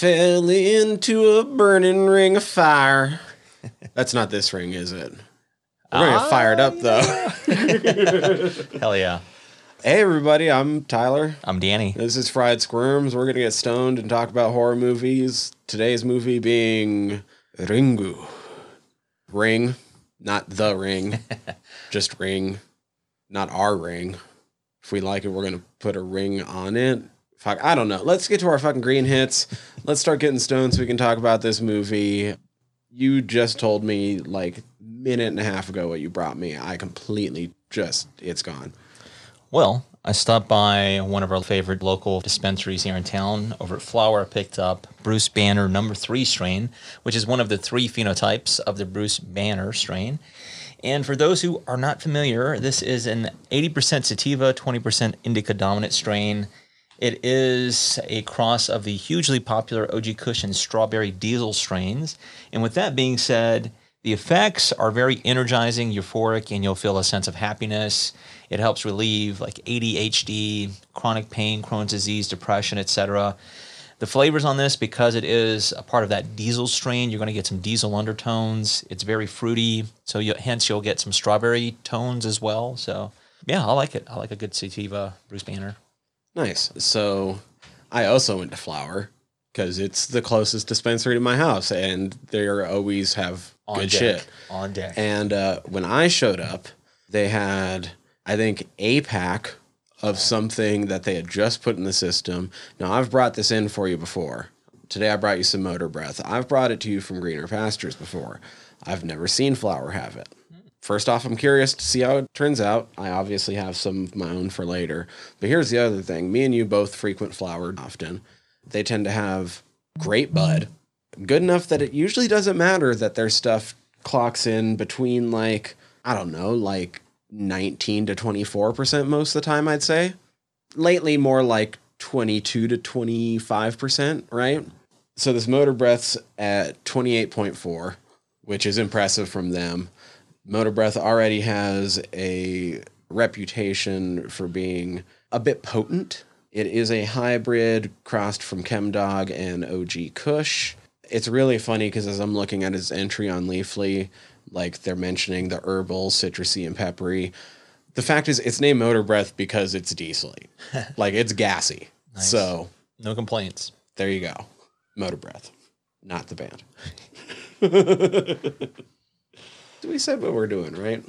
fell into a burning ring of fire. That's not this ring, is it? We're gonna get fired up ah, though. Hell yeah. hey everybody, I'm Tyler. I'm Danny. This is Fried Squirms. We're gonna get stoned and talk about horror movies. Today's movie being Ringu. Ring, not the ring, just ring, not our ring. If we like it, we're gonna put a ring on it. Fuck, I don't know. Let's get to our fucking green hits. Let's start getting stoned so we can talk about this movie. You just told me like minute and a half ago what you brought me. I completely just it's gone. Well, I stopped by one of our favorite local dispensaries here in town. Over at Flower, I picked up Bruce Banner number three strain, which is one of the three phenotypes of the Bruce Banner strain. And for those who are not familiar, this is an 80% sativa, 20% indica dominant strain. It is a cross of the hugely popular OG and Strawberry Diesel strains. And with that being said, the effects are very energizing, euphoric, and you'll feel a sense of happiness. It helps relieve like ADHD, chronic pain, Crohn's disease, depression, etc. The flavors on this, because it is a part of that diesel strain, you're going to get some diesel undertones. It's very fruity, so you, hence you'll get some strawberry tones as well. So yeah, I like it. I like a good sativa Bruce Banner. Nice. So I also went to Flower because it's the closest dispensary to my house, and they always have On good deck. shit. On deck. And uh, when I showed up, they had, I think, a pack of something that they had just put in the system. Now, I've brought this in for you before. Today, I brought you some motor breath. I've brought it to you from Greener Pastures before. I've never seen Flower have it. First off, I'm curious to see how it turns out. I obviously have some of my own for later. But here's the other thing me and you both frequent Flower often. They tend to have great bud, good enough that it usually doesn't matter that their stuff clocks in between like I don't know, like 19 to 24% most of the time I'd say. Lately more like 22 to 25%, right? So this motor breath's at 28.4, which is impressive from them. Motor Breath already has a reputation for being a bit potent. It is a hybrid crossed from Chemdawg and OG Kush. It's really funny because as I'm looking at his entry on Leafly, like they're mentioning the herbal, citrusy, and peppery. The fact is, it's named Motor Breath because it's diesely, like it's gassy. So no complaints. there you go, Motor Breath, not the band. we said what we're doing, right?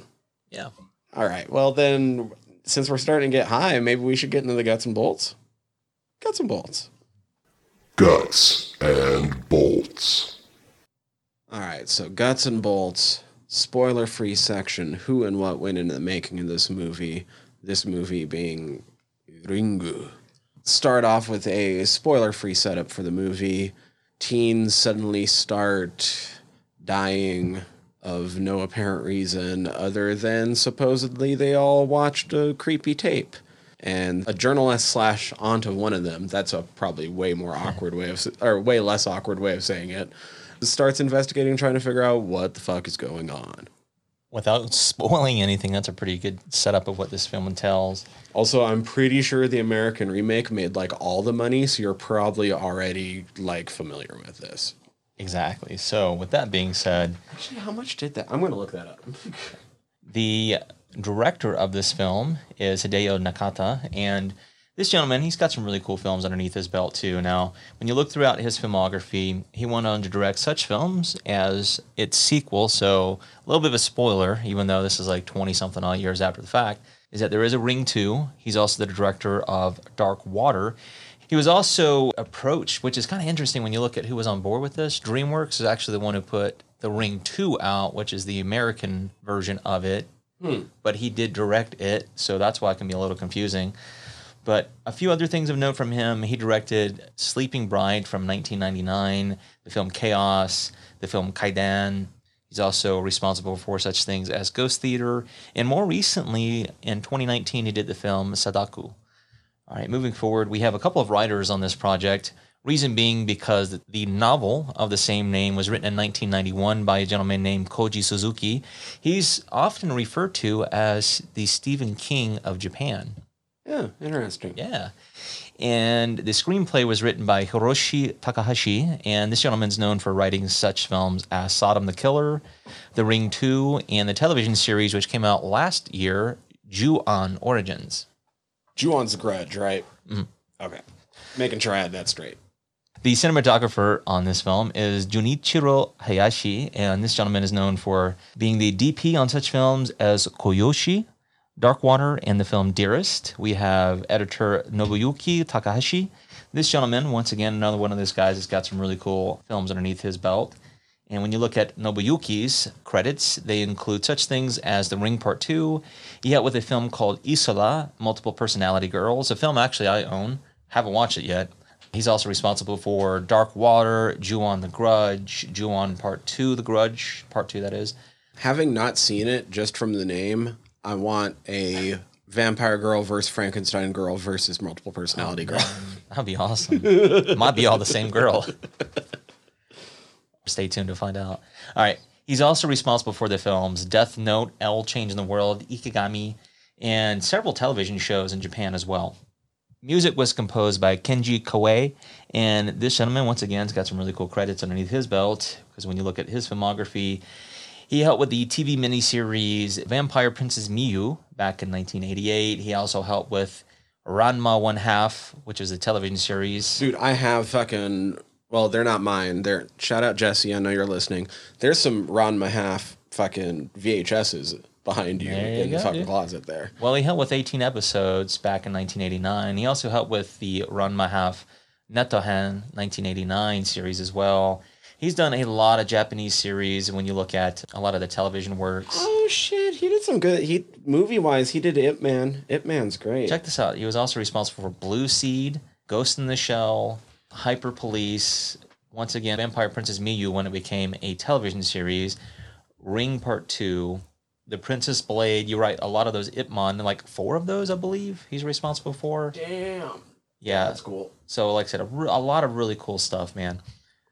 Yeah. All right. Well, then, since we're starting to get high, maybe we should get into the guts and bolts. Guts and bolts. Guts and bolts. All right. So, guts and bolts, spoiler free section who and what went into the making of this movie. This movie being Ringu. Start off with a spoiler free setup for the movie. Teens suddenly start dying of no apparent reason other than supposedly they all watched a creepy tape. And a journalist slash aunt of one of them, that's a probably way more awkward way of, or way less awkward way of saying it, starts investigating, trying to figure out what the fuck is going on. Without spoiling anything, that's a pretty good setup of what this film entails. Also, I'm pretty sure the American remake made like all the money, so you're probably already like familiar with this. Exactly. So, with that being said, Actually, how much did that? I'm going to look that up. the director of this film is Hideo Nakata, and this gentleman, he's got some really cool films underneath his belt too. Now, when you look throughout his filmography, he went on to direct such films as its sequel. So, a little bit of a spoiler, even though this is like 20 something odd years after the fact, is that there is a Ring 2. He's also the director of Dark Water. He was also approached, which is kind of interesting when you look at who was on board with this. DreamWorks is actually the one who put the Ring 2 out, which is the American version of it. Hmm. But he did direct it, so that's why it can be a little confusing. But a few other things of note from him he directed Sleeping Bride from 1999, the film Chaos, the film Kaidan. He's also responsible for such things as Ghost Theater. And more recently, in 2019, he did the film Sadako. All right, moving forward, we have a couple of writers on this project. Reason being because the novel of the same name was written in 1991 by a gentleman named Koji Suzuki. He's often referred to as the Stephen King of Japan. Yeah, interesting. Yeah. And the screenplay was written by Hiroshi Takahashi, and this gentleman's known for writing such films as Sodom the Killer, The Ring 2, and the television series which came out last year, Ju-on Origins. Ju-on's Grudge, right? Okay. Making sure I had that straight. The cinematographer on this film is Junichiro Hayashi, and this gentleman is known for being the DP on such films as Koyoshi, Dark Water, and the film Dearest. We have editor Nobuyuki Takahashi. This gentleman, once again, another one of those guys that's got some really cool films underneath his belt. And when you look at Nobuyuki's credits, they include such things as The Ring Part 2. He had with a film called Isola, Multiple Personality Girls, a film actually I own. Haven't watched it yet. He's also responsible for Dark Water, Ju-on the Grudge, Ju-on Part 2, The Grudge, Part 2 that is. Having not seen it just from the name, I want a vampire girl versus Frankenstein girl versus multiple personality oh, girl. That'd be awesome. Might be all the same girl. Stay tuned to find out. All right. He's also responsible for the films Death Note, L Change in the World, Ikigami, and several television shows in Japan as well. Music was composed by Kenji Kawai, and this gentleman, once again, has got some really cool credits underneath his belt because when you look at his filmography, he helped with the TV miniseries Vampire Princess Miyu back in 1988. He also helped with Ranma One Half, which is a television series. Dude, I have fucking. Well, they're not mine. They're shout out Jesse. I know you're listening. There's some Ron Mahaf fucking VHSs behind you you in the fucking dude. closet there. Well, he helped with 18 episodes back in 1989. He also helped with the Ron Half Netohan 1989 series as well. He's done a lot of Japanese series when you look at a lot of the television works. Oh shit, he did some good. He movie wise, he did Ip Man. Ip Man's great. Check this out. He was also responsible for Blue Seed, Ghost in the Shell, Hyper Police, once again, Vampire Princess Miyu when it became a television series, Ring Part 2, The Princess Blade. You write a lot of those Ip Man, like four of those, I believe, he's responsible for. Damn, Yeah. that's cool. So, like I said, a, re- a lot of really cool stuff, man.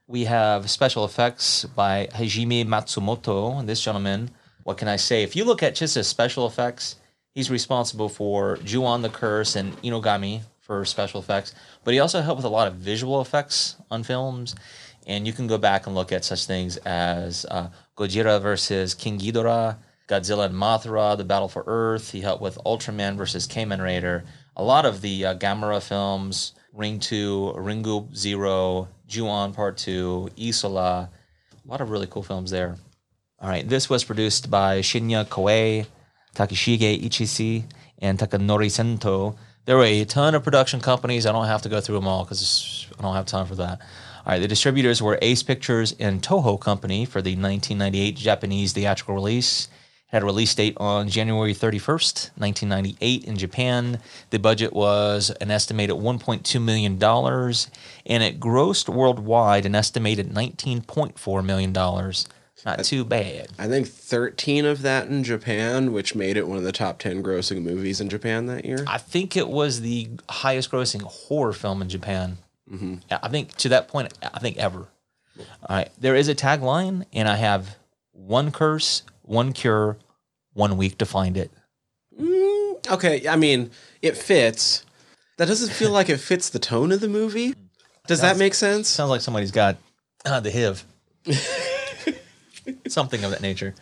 We have special effects by Hajime Matsumoto. and This gentleman, what can I say? If you look at just his special effects, he's responsible for Ju-on the Curse and Inugami for special effects, but he also helped with a lot of visual effects on films. And you can go back and look at such things as uh, Gojira versus King Ghidorah, Godzilla and Mothra, The Battle for Earth. He helped with Ultraman versus Kamen Rider. A lot of the uh, Gamera films, Ring 2, Ringu Zero, Ju-on Part 2, Isola. A lot of really cool films there. All right, this was produced by Shinya Koei, Takeshige Ichise, and Takanori Sento. There were a ton of production companies. I don't have to go through them all because I don't have time for that. All right, the distributors were Ace Pictures and Toho Company for the 1998 Japanese theatrical release. It had a release date on January 31st, 1998 in Japan. The budget was an estimated $1.2 million, and it grossed worldwide an estimated $19.4 million. Not too bad. I think 13 of that in Japan, which made it one of the top 10 grossing movies in Japan that year. I think it was the highest grossing horror film in Japan. Mm-hmm. I think to that point, I think ever. All right. There is a tagline, and I have one curse, one cure, one week to find it. Okay, I mean, it fits. That doesn't feel like it fits the tone of the movie. Does that make sense? Sounds like somebody's got uh, the HIV. Something of that nature.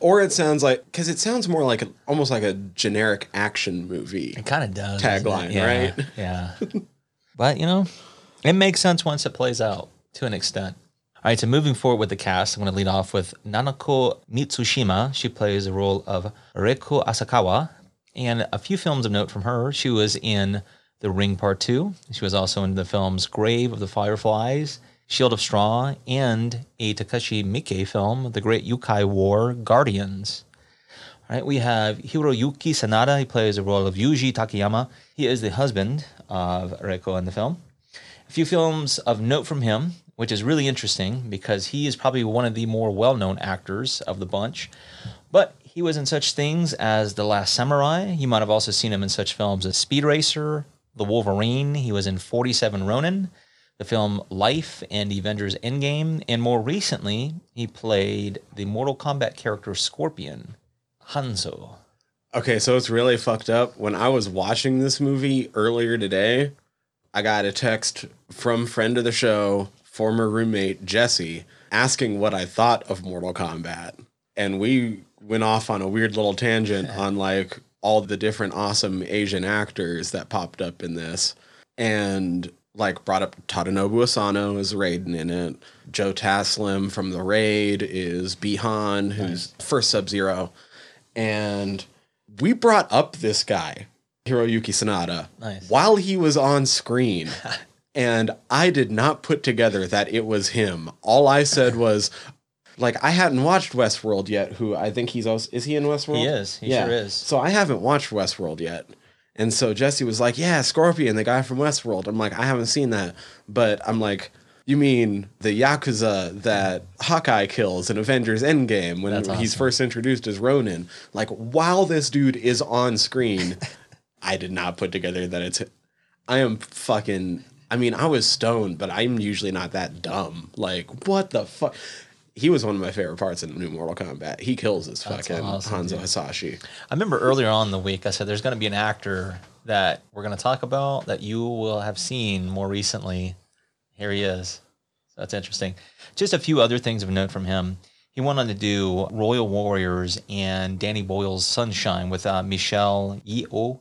Or it sounds like because it sounds more like almost like a generic action movie. It kind of does. Tagline. Yeah, right? Yeah. but, you know, it makes sense once it plays out to an extent. All right, so moving forward with the cast, I'm going to lead off with Nanako Matsushima. She plays the role of Reiko Asakawa. And a few films of note from her. She was in The Ring Part 2. She was also in the films Grave of the Fireflies, Shield of Straw, and a Takashi Miike film, The Great Yokai War Guardians. All right, we have Hiroyuki Sanada. He plays the role of Yuji Takayama. He is the husband of Reiko in the film. A few films of note from him, which is really interesting because he is probably one of the more well known actors of the bunch. But he was in such things as The Last Samurai. You might have also seen him in such films as Speed Racer, The Wolverine. He was in 47 Ronin, the film Life, and Avengers Endgame. And more recently, he played the Mortal Kombat character Scorpion, Hanzo. Okay, so it's really fucked up. When I was watching this movie earlier today, I got a text from friend of the show, former roommate Jesse, asking what I thought of Mortal Kombat. And we went off on a weird little tangent on like all the different awesome Asian actors that popped up in this. And like brought up Tadanobu Asano as Raiden in it. Joe Taslim from the Raid is Bihan, who's first Sub Zero. And we brought up this guy, Hiroyuki Sanada, Nice. while he was on screen. and I did not put together that it was him. All I said was, like, I hadn't watched Westworld yet, who I think he's also, is he in Westworld? He is. He sure is. So I haven't watched Westworld yet. And so Jesse was like, Yeah, Scorpion, the guy from Westworld. I'm like, I haven't seen that. But I'm like, You mean the Yakuza that Hawkeye kills in Avengers Endgame when he's first introduced as Ronin? Like, while this dude is on screen, I did not put together that it's. I am fucking. I mean, I was stoned, but I'm usually not that dumb. Like, what the fuck? He was one of my favorite parts in the new Mortal Kombat. He kills this That's fucking awesome, Hanzo dude. Hasashi. I remember earlier on in the week, I said there's going to be an actor that we're going to talk about that you will have seen more recently. Here he is. So that's interesting. Just a few other things of note from him. He went on to do Royal Warriors and Danny Boyle's Sunshine with uh, Michelle Yeoh.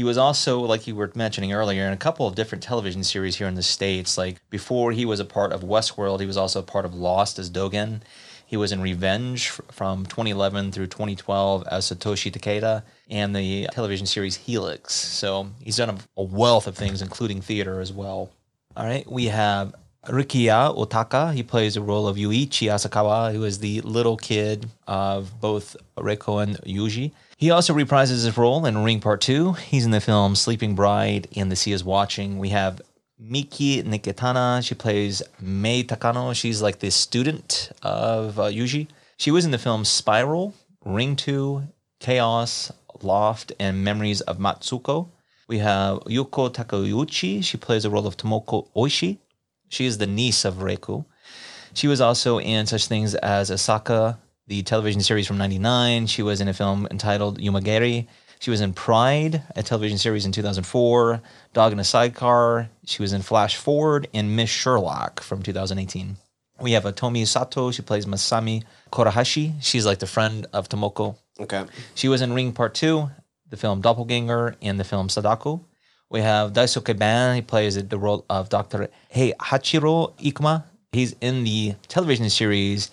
He was also, like you were mentioning earlier, in a couple of different television series here in the States. Like before he was a part of Westworld, he was also a part of Lost as Dogen. He was in Revenge from 2011 through 2012 as Satoshi Takeda and the television series Helix. So he's done a, a wealth of things, including theater as well. All right, we have Rikiya Otaka. He plays the role of Yuichi Asakawa, who is the little kid of both Reiko and Yuji. He also reprises his role in Ring Part 2. He's in the film Sleeping Bride and The Sea is Watching. We have Miki Nakatani. She plays Mei Takano. She's like the student of uh, Yuji. She was in the film Spiral, Ring 2, Chaos, Loft, and Memories of Matsuko. We have Yuko Takeuchi. She plays the role of Tomoko Oishi. She is the niece of Reiko. She was also in such things as Asaka, the television series from 99. She was in a film entitled Yumageri. She was in Pride, a television series in 2004. Dog in a Sidecar. She was in Flash Forward and Miss Sherlock from 2018. We have Hitomi Sato. She plays Masami Kurahashi. She's like the friend of Tomoko. Okay. She was in Ring Part 2, the film Doppelganger, and the film Sadako. We have Daisuke Ban. He plays the role of Dr. Heihachiro Ikuma. He's in the television series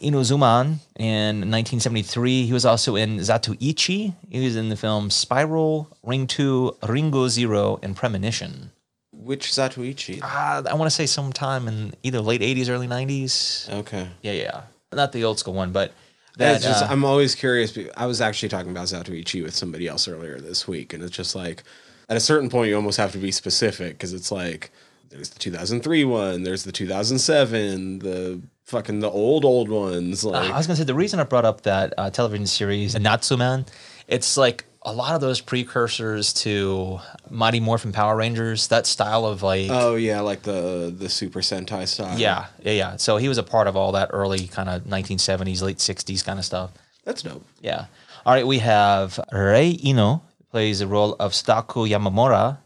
Inazuman in 1973. He was also in Zatoichi. He was in the film Spiral, Ring 2, Ringu Zero, and Premonition. Which Zatoichi? Uh, I want to say sometime in either late 80s, early 90s. Okay. Yeah, yeah. Not the old school one, but that, just, uh, I'm always curious. I was actually talking about Zatoichi with somebody else earlier this week, and it's just like, at a certain point, you almost have to be specific because it's like, there's the 2003 one, there's the 2007, the fucking the old old ones. Uh, Like, I was gonna say the reason I brought up that uh, television series Natsuman, it's like a lot of those precursors to Mighty Morphin Power Rangers. That style of like, oh yeah, like the the Super Sentai style. yeah, yeah, yeah. So he was a part of all that early kind of 1970s, late 60s kind of stuff. that's dope. Yeah. All right, we have Rei Ino plays the role of Sadako Yamamura,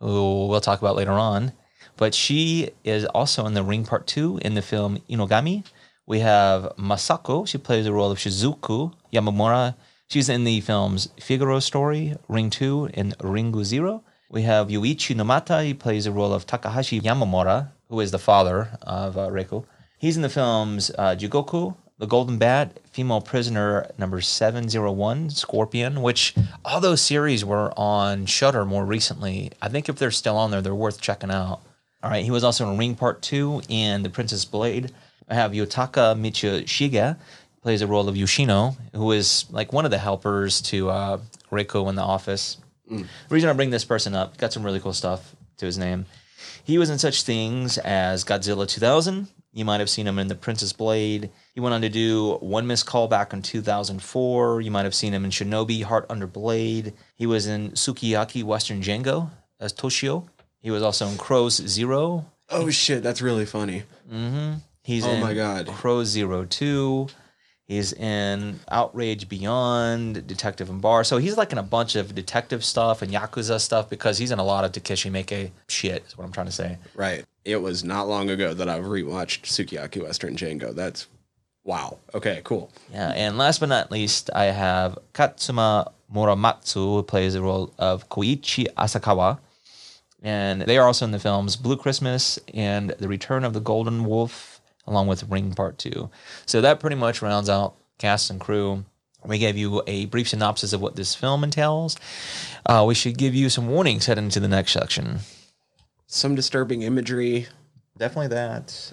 who we'll talk about later on. But she is also in the Ring Part 2 in the film Inugami. We have Masako. She plays the role of Shizuko Yamamura. She's in the films Figaro Story, Ring 2, and Ringu Zero. We have Yuichi Nomata. He plays the role of Takahashi Yamamura, who is the father of uh, Reiko. He's in the films uh, Jigoku, The Golden Bat, Female Prisoner number 701, Scorpion, which all those series were on Shudder more recently. I think if they're still on there, they're worth checking out. All right, he was also in Ring Part 2 and The Princess Blade. I have Yotaka Michishige, plays the role of Yoshino, who is like one of the helpers to uh, Reiko in the office. The reason I bring this person up, got some really cool stuff to his name. He was in such things as Godzilla 2000. You might have seen him in The Princess Blade. He went on to do One Missed Call back in 2004. You might have seen him in Shinobi Heart Under Blade. He was in Sukiyaki Western Django as Toshio. He was also in Crows Zero. Oh shit, that's really funny. Mm-hmm. He's Oh in my God. Crow Zero Two. He's in Outrage Beyond, Detective and Bar. So he's like in a bunch of detective stuff and Yakuza stuff because he's in a lot of Takeshi Miike shit, is what I'm trying to say. Right. It was not long ago that I've rewatched Sukiyaki Western Django. That's wow. Okay, cool. Yeah, and last but not least, I have Katsuma Muramatsu, who plays the role of Koichi Asakawa. And they are also in the films Blue Christmas and The Return of the Golden Wolf, along with Ring Part 2. So that pretty much rounds out cast and crew. We gave you a brief synopsis of what this film entails. Uh, we should give you some warnings heading into the next section. Some disturbing imagery. Definitely that.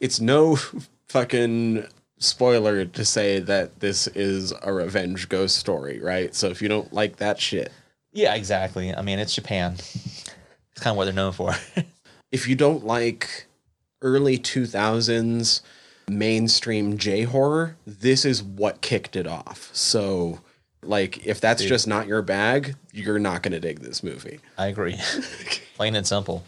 It's no fucking spoiler to say that this is a revenge ghost story, right? So if you don't like that shit, Yeah, exactly. I mean, it's Japan. It's kind of what they're known for. if you don't like early 2000s mainstream J horror, this is what kicked it off. So, like, if that's just not your bag, you're not going to dig this movie. I agree. Plain and simple.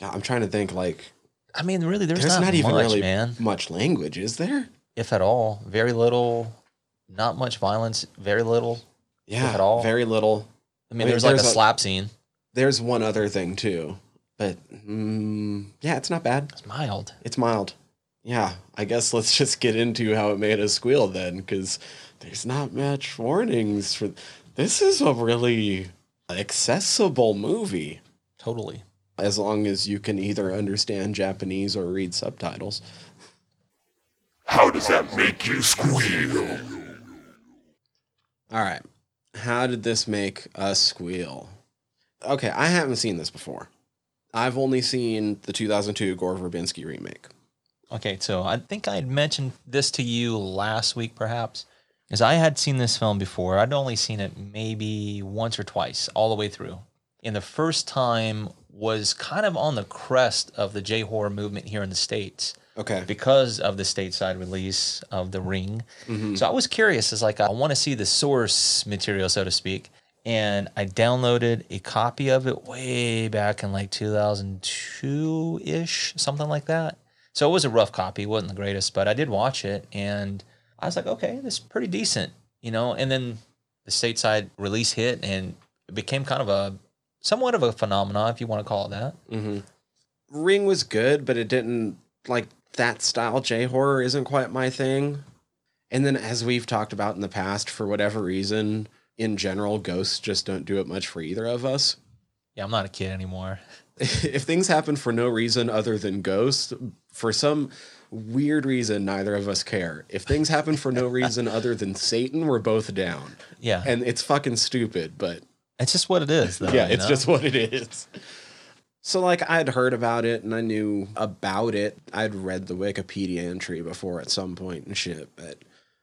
Yeah, I'm trying to think, like, I mean, really, there's, there's not, not, even much, really man. much language, is there? If at all, very little. Not much violence. Very little. Yeah, at all. very little. I mean, I mean, there's like a a- slap scene. There's one other thing, too. But, mm, yeah, it's not bad. It's mild. It's mild. Yeah, I guess let's just get into how it made us squeal then, because there's not much warnings for. This is a really accessible movie, Totally. as long as you can either understand Japanese or read subtitles. How does that make you squeal? All right, how did this make us squeal? Okay, I haven't seen this before. I've only seen the 2002 Gore Verbinski remake. Okay, so I think I had mentioned this to you last week, perhaps, because I had seen this film before. I'd only seen it maybe once or twice, all the way through. And the first time was kind of on the crest of the J horror movement here in the States. Okay. because of the stateside release of The Ring. Mm-hmm. So I was curious. It's like I want to see the source material, so to speak. And I downloaded a copy of it way back in like 2002 ish, something like that. So it was a rough copy, wasn't the greatest, but I did watch it and I was like, okay, this is pretty decent, you know. And then the stateside release hit and it became kind of a somewhat of a phenomenon, if you want to call it that. Mm-hmm. Ring was good, but it didn't like that style J horror isn't quite my thing. And then, as we've talked about in the past, for whatever reason, in general, ghosts just don't do it much for either of us. Yeah, I'm not a kid anymore. if things happen for no reason other than ghosts, for some weird reason, neither of us care. If things happen for no reason other than Satan, we're both down. Yeah. And it's fucking stupid, but It's just what it is, though. yeah, it's know? just what it is. So like I'd heard about it and I knew about it. I'd read the Wikipedia entry before at some point and shit, but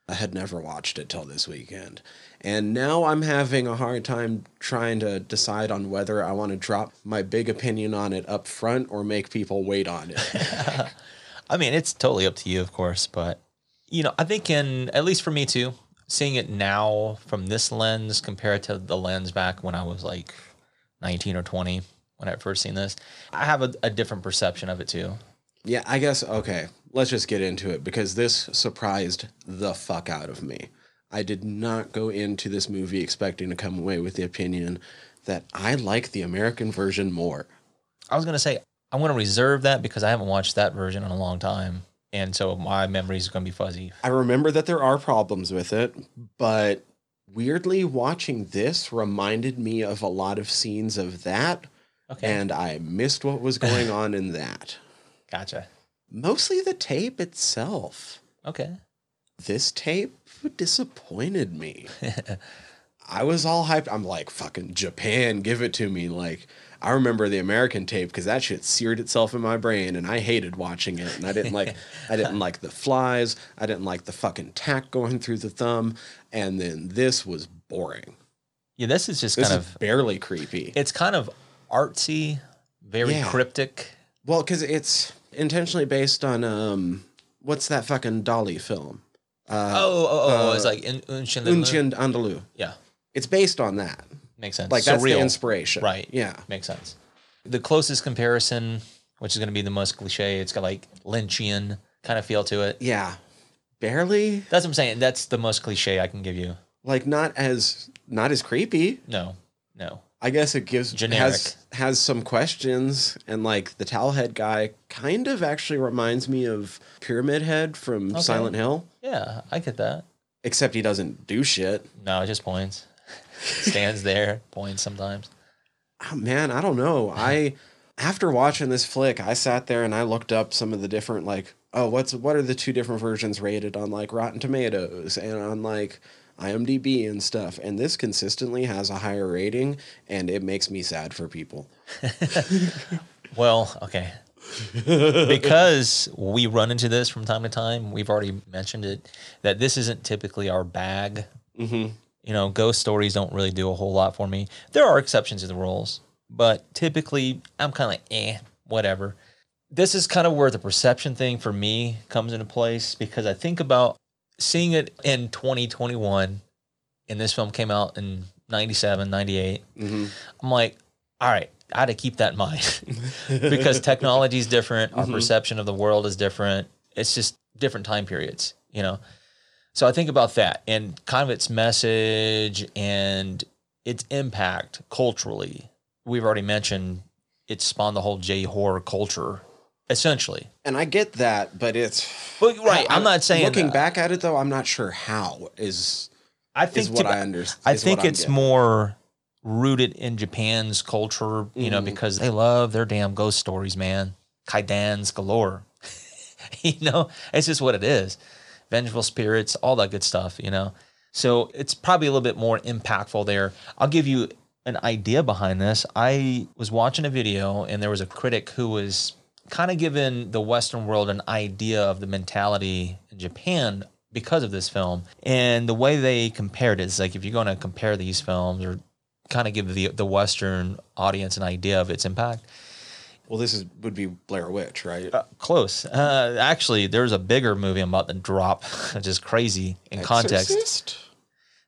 I had never watched it till this weekend. And now I'm having a hard time trying to decide on whether I want to drop my big opinion on it up front or make people wait on it. I mean, it's totally up to you, of course, but you know, I think in at least for me too, seeing it now from this lens compared to the lens back when I was like 19 or 20 when I first seen this, I have a, a different perception of it too. yeah, I guess okay. Let's just get into it because this surprised the fuck out of me. I did not go into this movie expecting to come away with the opinion that I like the American version more. I was gonna say I'm gonna reserve that because I haven't watched that version in a long time, and so my memory is gonna be fuzzy. I remember that there are problems with it, but weirdly, watching this reminded me of a lot of scenes of that, Okay, and I missed what was going on in that. gotcha. Mostly the tape itself. Okay, This tape disappointed me. I was all hyped. I'm like, fucking Japan, give it to me. Like, I remember the American tape because that shit seared itself in my brain, and I hated watching it. And I didn't like, I didn't like the flies. I didn't like the fucking tack going through the thumb. And then this was boring. yeah, this is just This kind is of barely creepy. it's kind of artsy, very Yeah. cryptic. well, because it's intentionally based on um, what's that fucking Dalí film? Uh, Oh, oh, oh! uh, it's like in, Un Chien Unshin Andalou. Yeah, It's based on that. makes sense. Like that's the inspiration, Right. Yeah. Makes sense. The closest comparison, which is going to be the most cliche, it's got like Lynchian kind of feel to it. Yeah. barely That's what I'm saying. That's the most cliche I can give you. like not as not as creepy. No, no. I guess it gives Generic. has has some questions and like the towel head guy kind of actually reminds me of Pyramid Head from Okay. Silent Hill, Yeah, I get that. except he doesn't do shit. No, it just points. Stands there, points sometimes. Oh, man, I don't know. I after watching this flick, I sat there and I looked up some of the different like oh, what's what are the two different versions rated on like Rotten Tomatoes and on like IMDb and stuff. And this consistently has a higher rating and it makes me sad for people. Well, okay. because we run into this from time to time, we've already mentioned it, that this isn't typically our bag. Mm-hmm. You know, ghost stories don't really do a whole lot for me. There are exceptions to the rules, but typically I'm kind of like, eh, whatever. This is kind of where the perception thing for me comes into place because I think about seeing it in 2021 and this film came out in 97, 98. Mm-hmm. I'm like, all right, I had to keep that in mind because technology is different. Our perception of the world is different. It's just different time periods, you know? So I think about that and kind of its message and its impact culturally. We've already mentioned it spawned the whole J horror culture, essentially. And I get that, but it's But right, I'm not saying looking that. back at it though, I'm not sure how is I think is what to- I understand. I think it's more rooted in Japan's culture, you know, mm-hmm. because they love their damn ghost stories, man. Kaidans galore. you know, it's just what it is. Vengeful spirits, all that good stuff, you know. So it's probably a little bit more impactful there. I'll give you an idea behind this. I was watching a video and there was a critic who was kind of given the Western world an idea of the mentality in Japan because of this film. And the way they compared it is like if you're going to compare these films or kind of give the the Western audience an idea of its impact, well, this is would be Blair Witch, right? uh, close. Uh, actually, there's a bigger movie I'm about to drop, which is crazy in context.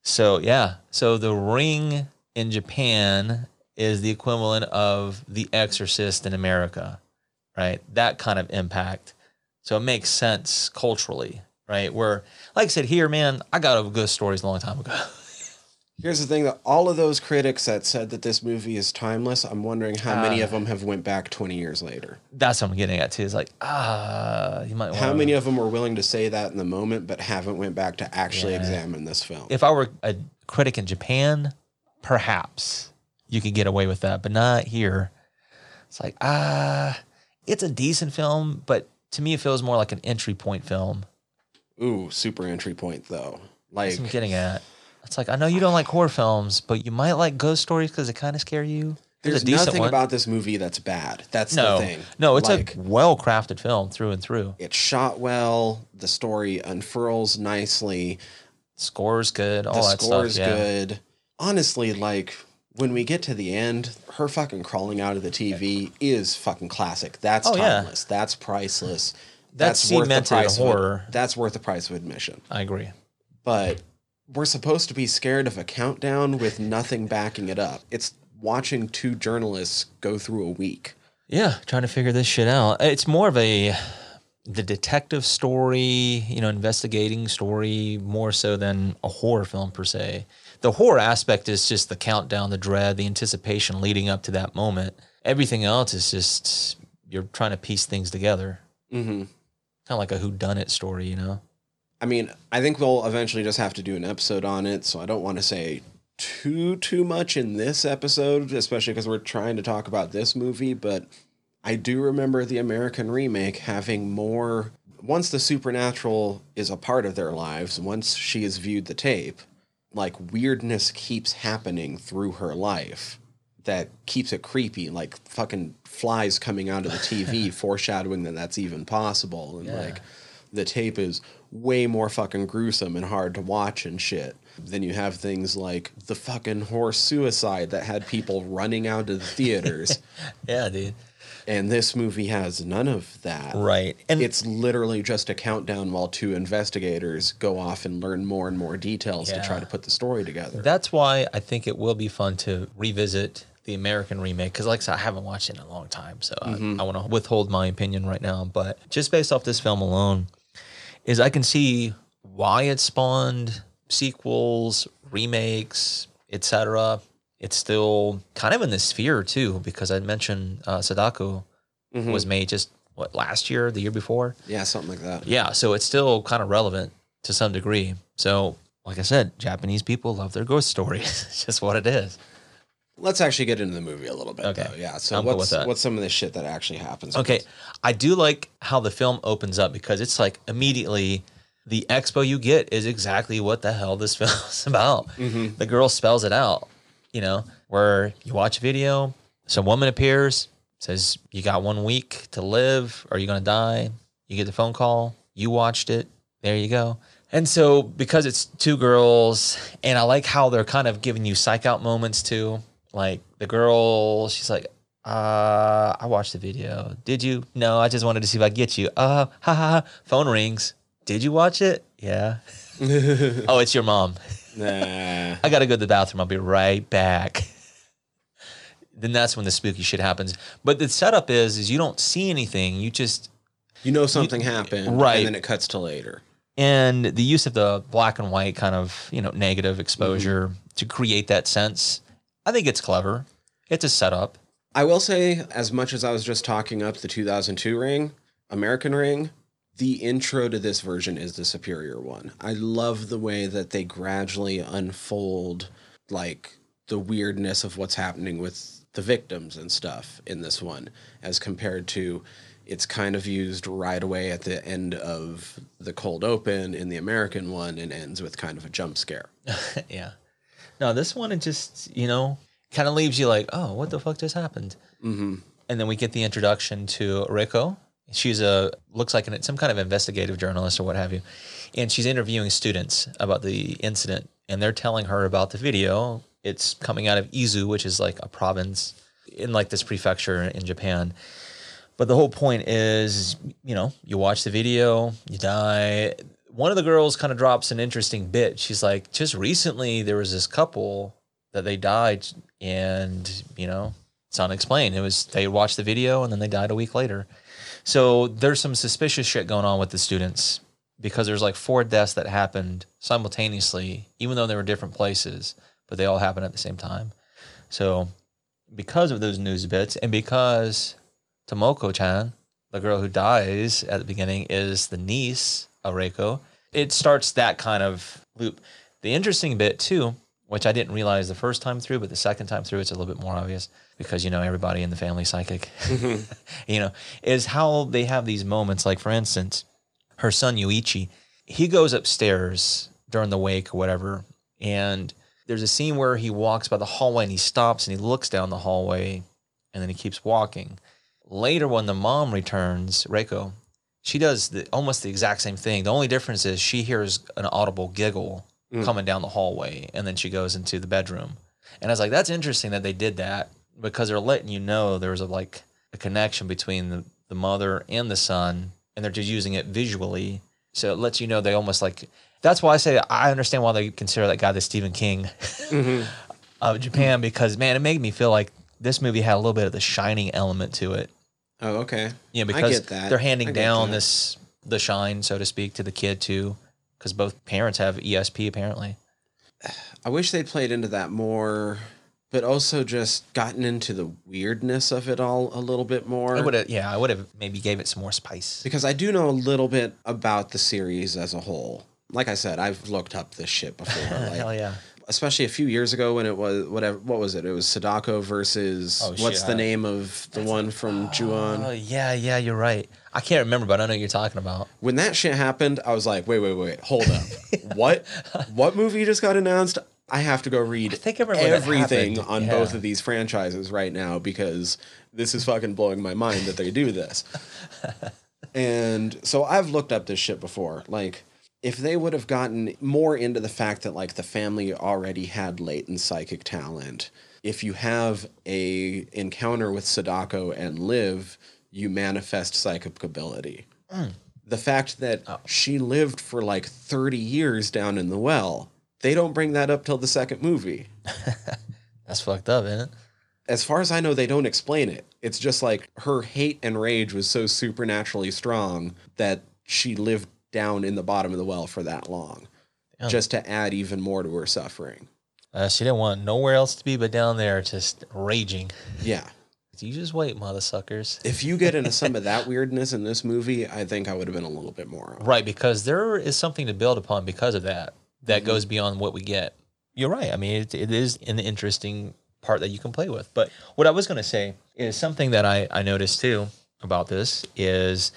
So yeah, so The Ring in Japan is the equivalent of The Exorcist in America, right? That kind of impact. So it makes sense culturally, right? Where, like I said, here, man, I got over good stories a long time ago. Here's the thing: that all of those critics that said that this movie is timeless, I'm wondering how many Ah. of them have went back 20 years later. That's what I'm getting at too. Is like, ah, you might. How many of them were willing to say that in the moment, but haven't went back to actually Yeah. examine this film? If I were a critic in Japan, perhaps you could get away with that, but not here. It's like, ah, it's a decent film, but to me, it feels more like an entry point film. Ooh, super entry point though. Like, That's what I'm getting at. It's like I know you don't like horror films, but you might like ghost stories because they kind of scare you. there's nothing about this movie that's bad. That's no, the thing. no, it's like, a well crafted film through and through. it's shot well. The story unfurls nicely. Score's good, all the that score stuff. is yeah. good. Honestly, like when we get to the end, her fucking crawling out of the TV is fucking classic. That's Oh, yeah. timeless. That's priceless. That's worth the cemented price of- horror. that's worth the price of admission. I agree. But we're supposed to be scared of a countdown with nothing backing it up. It's watching two journalists go through a week. Yeah, trying to figure this shit out. It's more of a the detective story, you know, investigating story more so than a horror film per se. The horror aspect is just the countdown, the dread, the anticipation leading up to that moment. Everything else is just you're trying to piece things together. Mm-hmm. Kind of like a who done it story, you know. I mean, I think we'll eventually just have to do an episode on it, so I don't want to say too too much in this episode, especially because we're trying to talk about this movie, but I do remember the American remake having more once the supernatural is a part of their lives, once she has viewed the tape, like weirdness keeps happening through her life that keeps it creepy, like fucking flies coming out of the TV foreshadowing that that's even possible and Yeah. like the tape is way more fucking gruesome and hard to watch and shit. Then you have things like the fucking horse suicide that had people running out of the theaters. Yeah, dude. And this movie has none of that. Right. And It's literally just a countdown while two investigators go off and learn more and more details to try to put the story together. That's why I think it will be fun to revisit the American remake because, like I said, I haven't watched it in a long time, so I, mm-hmm. I want to withhold my opinion right now. But just based off this film alone, is I can see why it spawned sequels, remakes, etc. It's still kind of in the sphere too, because I mentioned uh, Sadako was made just what last year, the year before. Yeah, something like that. Yeah, so it's still kind of relevant to some degree. So, like I said, Japanese people love their ghost stories. it's just what it is. Let's actually get into the movie a little bit, Okay. though. Yeah. So I'm cool what's what's some of the shit that actually happens? Okay, this? I do like how the film opens up because it's like immediately the expo you get is exactly what the hell this film is about. The girl spells it out, you know, where you watch a video, some woman appears, says, You got one week to live, or you're going to die. You get the phone call, you watched it, there you go. And so, because it's two girls, and I like how they're kind of giving you psych out moments too. Like the girl, she's like, uh, I watched the video. Did you? No, I just wanted to see if I get you. Uh, ha ha. ha. Phone rings. Did you watch it? Yeah. oh, it's your mom. Nah. I gotta go to the bathroom. I'll be right back. then that's when the spooky shit happens. But the setup is, is you don't see anything. You just You know something happened, Right. And then it cuts to later. and the use of the black and white kind of you know negative exposure mm-hmm. to create that sense. I think it's clever. It's a setup. I will say, as much as I was just talking up the 2002 ring, American ring, the intro to this version is the superior one. I love the way that they gradually unfold, like the weirdness of what's happening with the victims and stuff in this one, as compared to it's kind of used right away at the end of the cold open in the American one and ends with kind of a jump scare. yeah. No, this one it just you know kind of leaves you like, oh, what the fuck just happened? Mm-hmm. And then we get the introduction to Reiko. She's a looks like an, some kind of investigative journalist or what have you, and she's interviewing students about the incident, and they're telling her about the video. It's coming out of Izu, which is like a province in like this prefecture in Japan. But the whole point is, you know, you watch the video, you die. One of the girls kind of drops an interesting bit. She's like, just recently there was this couple that they died, and you know, it's unexplained. It was they watched the video and then they died a week later. So there's some suspicious shit going on with the students because there's like four deaths that happened simultaneously, even though they were different places, but they all happened at the same time. So because of those news bits and because Tomoko chan, the girl who dies at the beginning, is the niece of Reiko, it starts that kind of loop. The interesting bit too, which I didn't realize the first time through, but the second time through, it's a little bit more obvious because you know everybody in the family psychic, mm-hmm. you know, is how they have these moments. Like for instance, her son Yuichi, he goes upstairs during the wake or whatever, and there's a scene where he walks by the hallway and he stops and he looks down the hallway, and then he keeps walking. Later, when the mom returns, Reiko, she does the, almost the exact same thing. The only difference is she hears an audible giggle mm. coming down the hallway, and then she goes into the bedroom. And I was like, that's interesting that they did that because they're letting you know there's a like a connection between the, the mother and the son, and they're just using it visually. So it lets you know they almost like. That's why I say I understand why they consider that guy the Stephen King mm-hmm. of Japan because man, it made me feel like this movie had a little bit of the shining element to it. Oh, okay. Yeah, because they're handing down that. this the shine, so to speak, to the kid too, because both parents have ESP apparently. I wish they'd played into that more, but also just gotten into the weirdness of it all a little bit more. I would have, yeah, I would have maybe gave it some more spice. because I do know a little bit about the series as a whole. Like I said, I've looked up this shit before. Like, Hell yeah! Especially a few years ago when it was whatever. What was it? It was Sadako versus Oh, what's shit, the I- name of the one from oh, Juon? Oh yeah, yeah, you're right. I can't remember, but I know what you're talking about. when that shit happened, I was like, wait, wait, wait, hold up. what? What movie just got announced? I have to go read think I when that everything on Yeah. both of these franchises right now because this is fucking blowing my mind that they do this. and so I've looked up this shit before. Like, if they would have gotten more into the fact that like the family already had latent psychic talent, if you have a encounter with Sadako and live, you manifest psychic ability. Mm. The fact that oh. she lived for like 30 years down in the well, they don't bring that up till the second movie. That's fucked up, isn't it? As far as I know, they don't explain it. It's just like her hate and rage was so supernaturally strong that she lived down in the bottom of the well for that long, just to add even more to her suffering. Uh, she didn't want nowhere else to be but down there, just raging. Yeah. You just wait, mother suckers. If you get into some of that weirdness in this movie, I think I would have been a little bit more. Right, because there is something to build upon because of that. That Mm-hmm. goes beyond what we get. You're right. I mean, it, it is an interesting part that you can play with. But what I was going to say is something that I, I noticed too about this is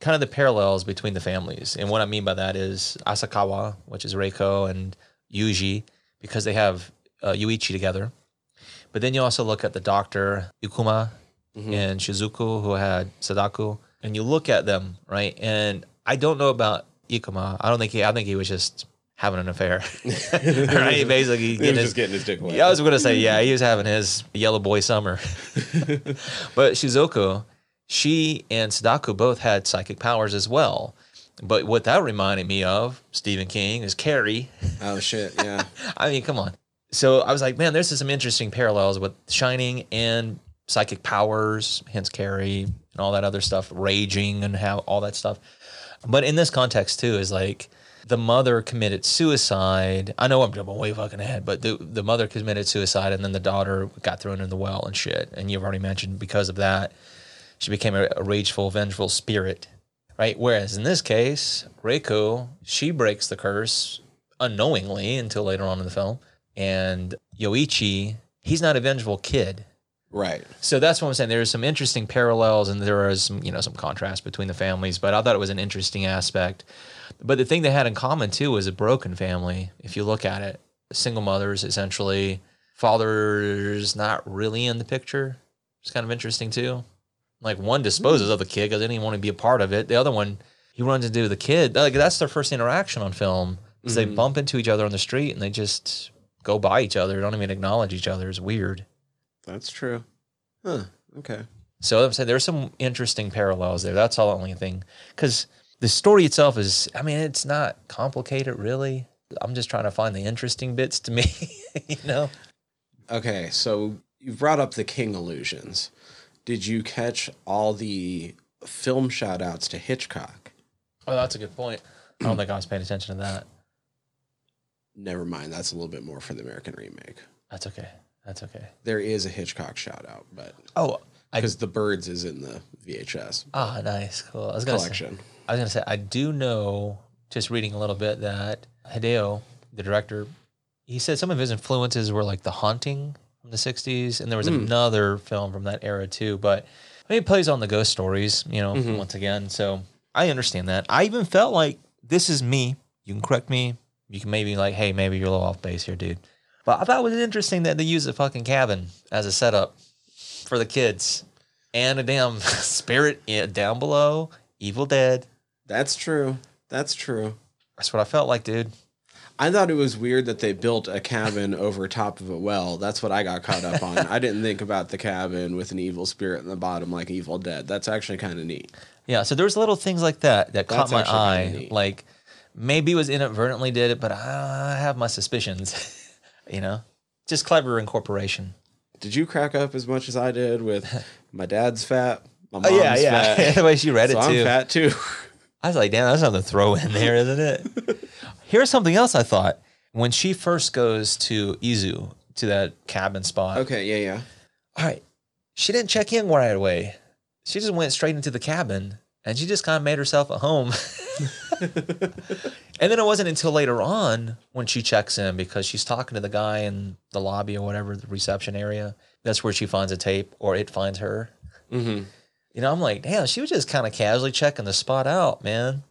kind of the parallels between the families. And what I mean by that is Asakawa, which is Reiko, and Yuji, because they have uh, Yoichi together. But then you also look at the doctor, Ikuma, and Shizuko, who had Sadako, and you look at them, right? And I don't know about Ikuma. I don't think he, I think he was just having an affair, right? Basically, He was getting his, just getting his dick wet. yeah, I was going to say, yeah, he was having his yellow boy summer. but Shizuko, she and Sadako both had psychic powers as well. But what that reminded me of, Stephen King, is Carrie. Oh shit! Yeah. I mean, come on. So I was like, man, there's some interesting parallels with Shining and psychic powers, hence Carrie and all that other stuff, raging and how all that stuff. But in this context too, is like the mother committed suicide. I know I'm jumping way fucking ahead, but the the mother committed suicide and then the daughter got thrown in the well and shit. And you've already mentioned because of that, she became a, a rageful, vengeful spirit. Right. Whereas in this case, Reiko, she breaks the curse unknowingly until later on in the film. And Yoichi, he's not a vengeful kid. Right. So that's what I'm saying. There's some interesting parallels and there is some, you know, some contrast between the families, but I thought it was an interesting aspect. But the thing they had in common too was a broken family. If you look at it, single mothers essentially, father's not really in the picture. It's kind of interesting too. Like one disposes of the kid because they didn't want to be a part of it. The other one, he runs into the kid. Like that's their first interaction on film. Is they mm-hmm. bump into each other on the street and they just go by each other, don't even acknowledge each other. It's weird. That's true. Huh. Okay. So I'm saying there's some interesting parallels there. That's all the only thing. Because the story itself is, I mean, it's not complicated really. I'm just trying to find the interesting bits to me, you know? Okay. So you brought up the King illusions. Did you catch all the film shout outs to Hitchcock? Oh, that's a good point. I don't think I was paying attention to that. Never mind. That's a little bit more for the American remake. That's okay. That's okay. There is a Hitchcock shout out, but Oh, because the birds is in the VHS ah, nice. Cool. I was going to say, collection. I was going to say, I do know, just reading a little bit, that Hideo, the director, he said some of his influences were like The Haunting from the 60s, and there was hmm. another film from that era too. But I mean, it plays on the ghost stories, you know, mm-hmm. once again. So I understand that. I even felt like this is me. You can correct me. You can maybe like, hey, maybe you're a little off base here, dude. But I thought it was interesting that they use a fucking cabin as a setup for the kids and a damn spirit down below, Evil Dead. That's true. That's true. That's what I felt like, dude. I thought it was weird that they built a cabin over top of a well. That's what I got caught up on. I didn't think about the cabin with an evil spirit in the bottom like Evil Dead. That's actually kind of neat. Yeah, so there's little things like that that caught my eye. Like maybe it was inadvertently did it, but I have my suspicions. you know, just clever incorporation. Did you crack up as much as I did with my dad's fat? My mom's Oh yeah, yeah. fat. the way she read so it I'm too. fat too. I was like, damn, that's to throw in there, isn't it? Here's something else I thought. When she first goes to Izu to that cabin spot, okay, yeah, yeah. all right, she didn't check in right away. She just went straight into the cabin and she just kind of made herself at home. and then it wasn't until later on when she checks in because she's talking to the guy in the lobby or whatever, the reception area. That's where she finds a tape or it finds her. Mm-hmm. You know, I'm like, damn, she was just kind of casually checking the spot out, man.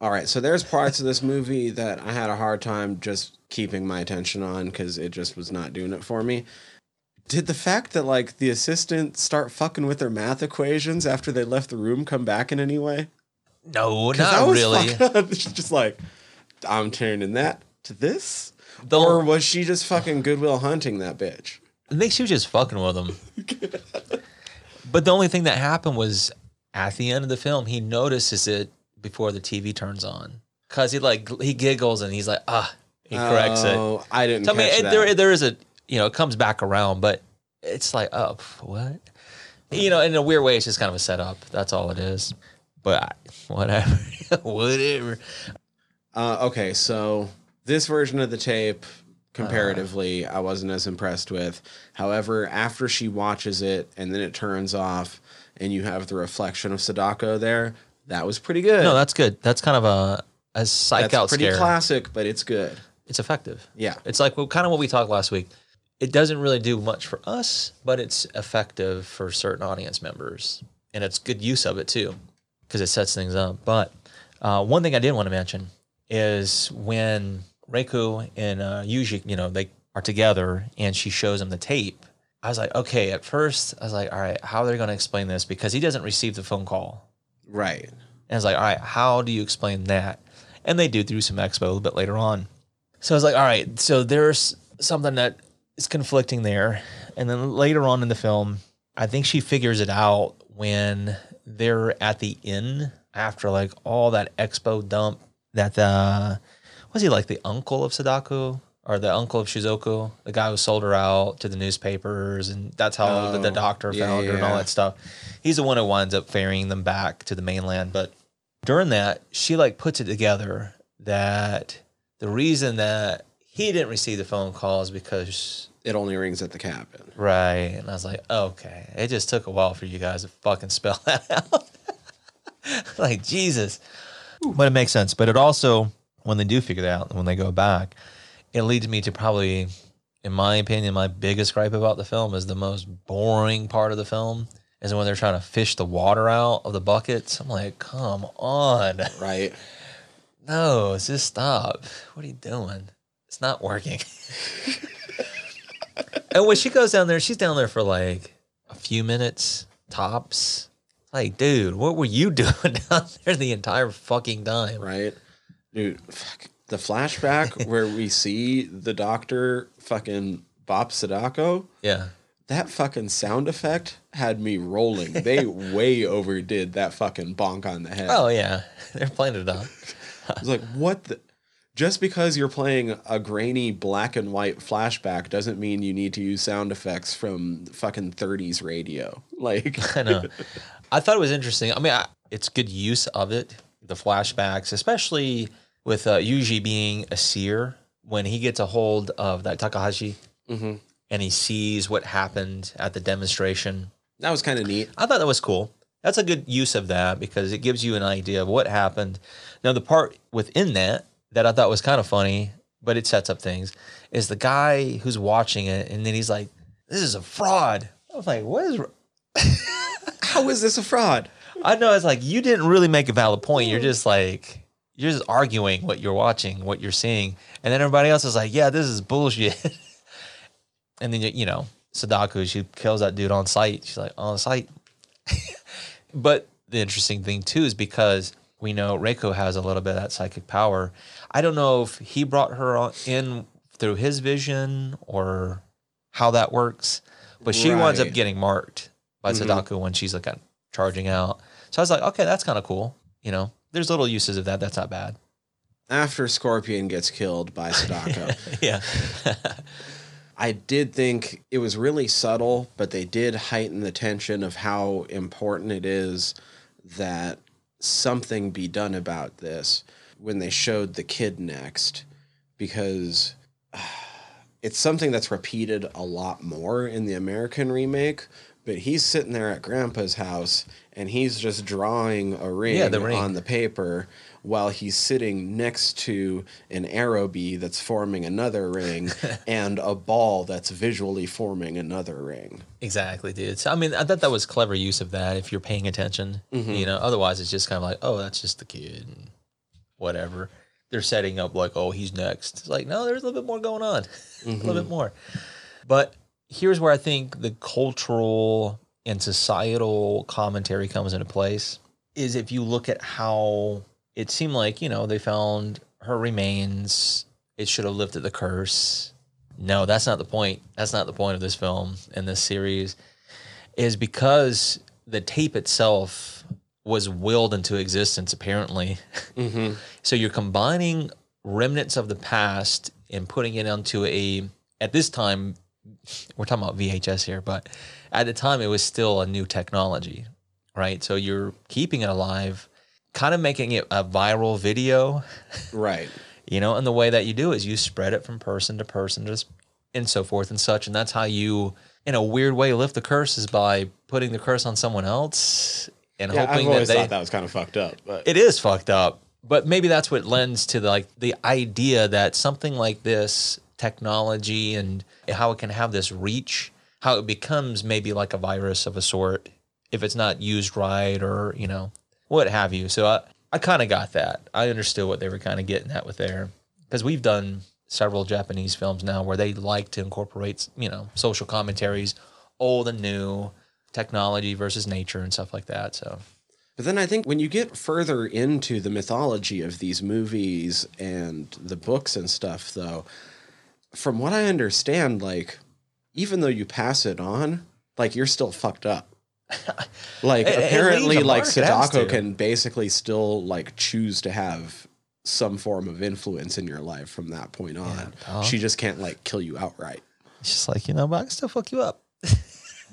All right, so there's parts of this movie that I had a hard time just keeping my attention on because it just was not doing it for me. Did the fact that like the assistant start fucking with their math equations after they left the room come back in any way? No, not really. She's just like, I'm turning that to this, The- or was she just fucking Goodwill Hunting that bitch? I think she was just fucking with him. but the only thing that happened was at the end of the film, he notices it before the TV turns on. Cause he like he giggles and he's like, ah, he corrects it. Oh, I didn't. So I mean, it, that. there there is a you know it comes back around, but it's like, oh, what? You know, in a weird way, it's just kind of a setup. That's all it is. But I, whatever, whatever. Uh, okay, so this version of the tape, comparatively, I wasn't as impressed with. However, after she watches it and then it turns off, and you have the reflection of Sadako there, that was pretty good. No, that's good. That's kind of a a psych That's out pretty scare. classic, but it's good. It's effective. Yeah. It's like well, kind of what we talked last week. It doesn't really do much for us, but it's effective for certain audience members, and it's good use of it too, because it sets things up. But uh, one thing I did want to mention is when Reiko and uh, Yuji, you know, they are together, and she shows him the tape. I was like, okay. At first, I was like, all right, how are they going to explain this? Because he doesn't receive the phone call. Right. And I was like, all right, how do you explain that? And they do through some expo a little bit later on. So I was like, all right, so there's something that is conflicting there. And then later on in the film, I think she figures it out when they're at the inn after like all that expo dump that the was he like the uncle of Sadako or the uncle of Shizuko, the guy who sold her out to the newspapers, and that's how the, the Oh, doctor yeah, found her and all that stuff. He's the one who winds up ferrying them back to the mainland. But during that, she like puts it together that the reason that he didn't receive the phone call is because It only rings at the cabin. right. And I was like, okay, it just took a while for you guys to fucking spell that out. like Jesus, but it makes sense. But it also, when they do figure that out, and when they go back, it leads me to probably, in my opinion, my biggest gripe about the film is the most boring part of the film is when they're trying to fish the water out of the buckets. I'm like, come on. Right. No, just stop. What are you doing? It's not working. and when she goes down there, she's down there for like a few minutes tops. Like, dude, what were you doing down there the entire fucking time? Right. Dude, fuck. The flashback where we see the doctor fucking Bob Sadako, Yeah. that fucking sound effect had me rolling. They way overdid that fucking bonk on the head. Oh yeah, they're playing it up. I was like, what the? Just because you're playing a grainy black and white flashback doesn't mean you need to use sound effects from fucking 30s radio. Like, I know. I thought it was interesting. I mean, I, it's good use of it, the flashbacks, especially with uh, Yuji being a seer when he gets a hold of that Takahashi Mhm. and he sees what happened at the demonstration. that was kind of neat. I thought that was cool. That's a good use of that because it gives you an idea of what happened. Now, the part within that that I thought was kind of funny, but it sets up things, is the guy who's watching it and then he's like, "This is a fraud." I was like, "What is?" How is this a fraud? I know it's like you didn't really make a valid point. You're just like you're just arguing what you're watching, what you're seeing, and then everybody else is like, "Yeah, this is bullshit." and then you know, Sadako, she kills that dude on sight. She's like, "On sight." but the interesting thing too is because we know Reiko has a little bit of that psychic power. I don't know if he brought her on- in through his vision or how that works, but she winds up getting marked by Sadako when she's like uh, charging out. So I was like, okay, that's kind of cool. You know, there's little uses of that. That's not bad. After Scorpion gets killed by Sadako, yeah. I did think it was really subtle, but they did heighten the tension of how important it is that something be done about this when they showed the kid next, because it's something that's repeated a lot more in the American remake. But he's sitting there at Grandpa's house and he's just drawing a ring, Yeah, the ring. on the paper while he's sitting next to an arrow bee that's forming another ring and a ball that's visually forming another ring. Exactly, dude. So I mean, I thought that was clever use of that if you're paying attention. Mm-hmm. You know, otherwise it's just kind of like, oh, that's just the kid, and whatever. They're setting up like, oh, he's next. It's like, no, there's a little bit more going on, a little bit mm-hmm. more. But here's where I think the cultural and societal commentary comes into place. Is if you look at how it seemed like, you know, they found her remains. It should have lifted the curse. No, that's not the point. That's not the point of this film and this series. Is because the tape itself was willed into existence, apparently. Mm-hmm. so you're combining remnants of the past and putting it onto a, at this time, we're talking about VHS here, but at the time it was still a new technology, right? So you're keeping it alive kind of making it a viral video, Right. you know, and the way that you do is you spread it from person to person just and so forth and such. And that's how you, in a weird way, lift the curse is by putting the curse on someone else and Yeah, I've hoping that always they. thought that was kind of fucked up. But it is fucked up, but maybe that's what lends to the, like the idea that something like this technology and how it can have this reach, how it becomes maybe like a virus of a sort if it's not used right or you know what have you. So I I kind of got that. I understood what they were kind of getting at with there because we've done several Japanese films now where they like to incorporate you know social commentaries, old and new, technology versus nature and stuff like that. So. But then I think when you get further into the mythology of these movies and the books and stuff, though, from what I understand, like, even though you pass it on, like, you're still fucked up. Like, It- apparently, leaves a like, mark, it has Sadako can basically still, like, choose to have some form of influence in your life from that point on. pal. she just can't, like, kill you outright. Just like, you know, but I can still fuck you up.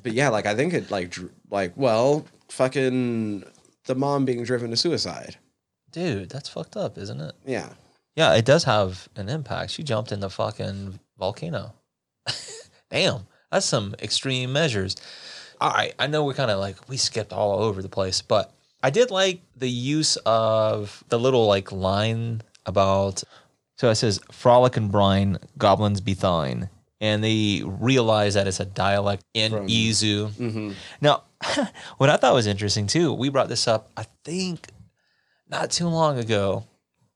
But yeah, like, I think it, like, like, well, fucking the mom being driven to suicide. Dude, that's fucked up, isn't it? Yeah. Yeah, it does have an impact. She jumped in the fucking volcano. Damn, that's some extreme measures. All right, I know we're kind of like, we skipped all over the place, but I did like the use of the little like line about. So it says, frolic and brine, goblins be thine. And they realize that it's a dialect in From- Izu. Mm-hmm. Now, what I thought was interesting too, we brought this up, I think, not too long ago,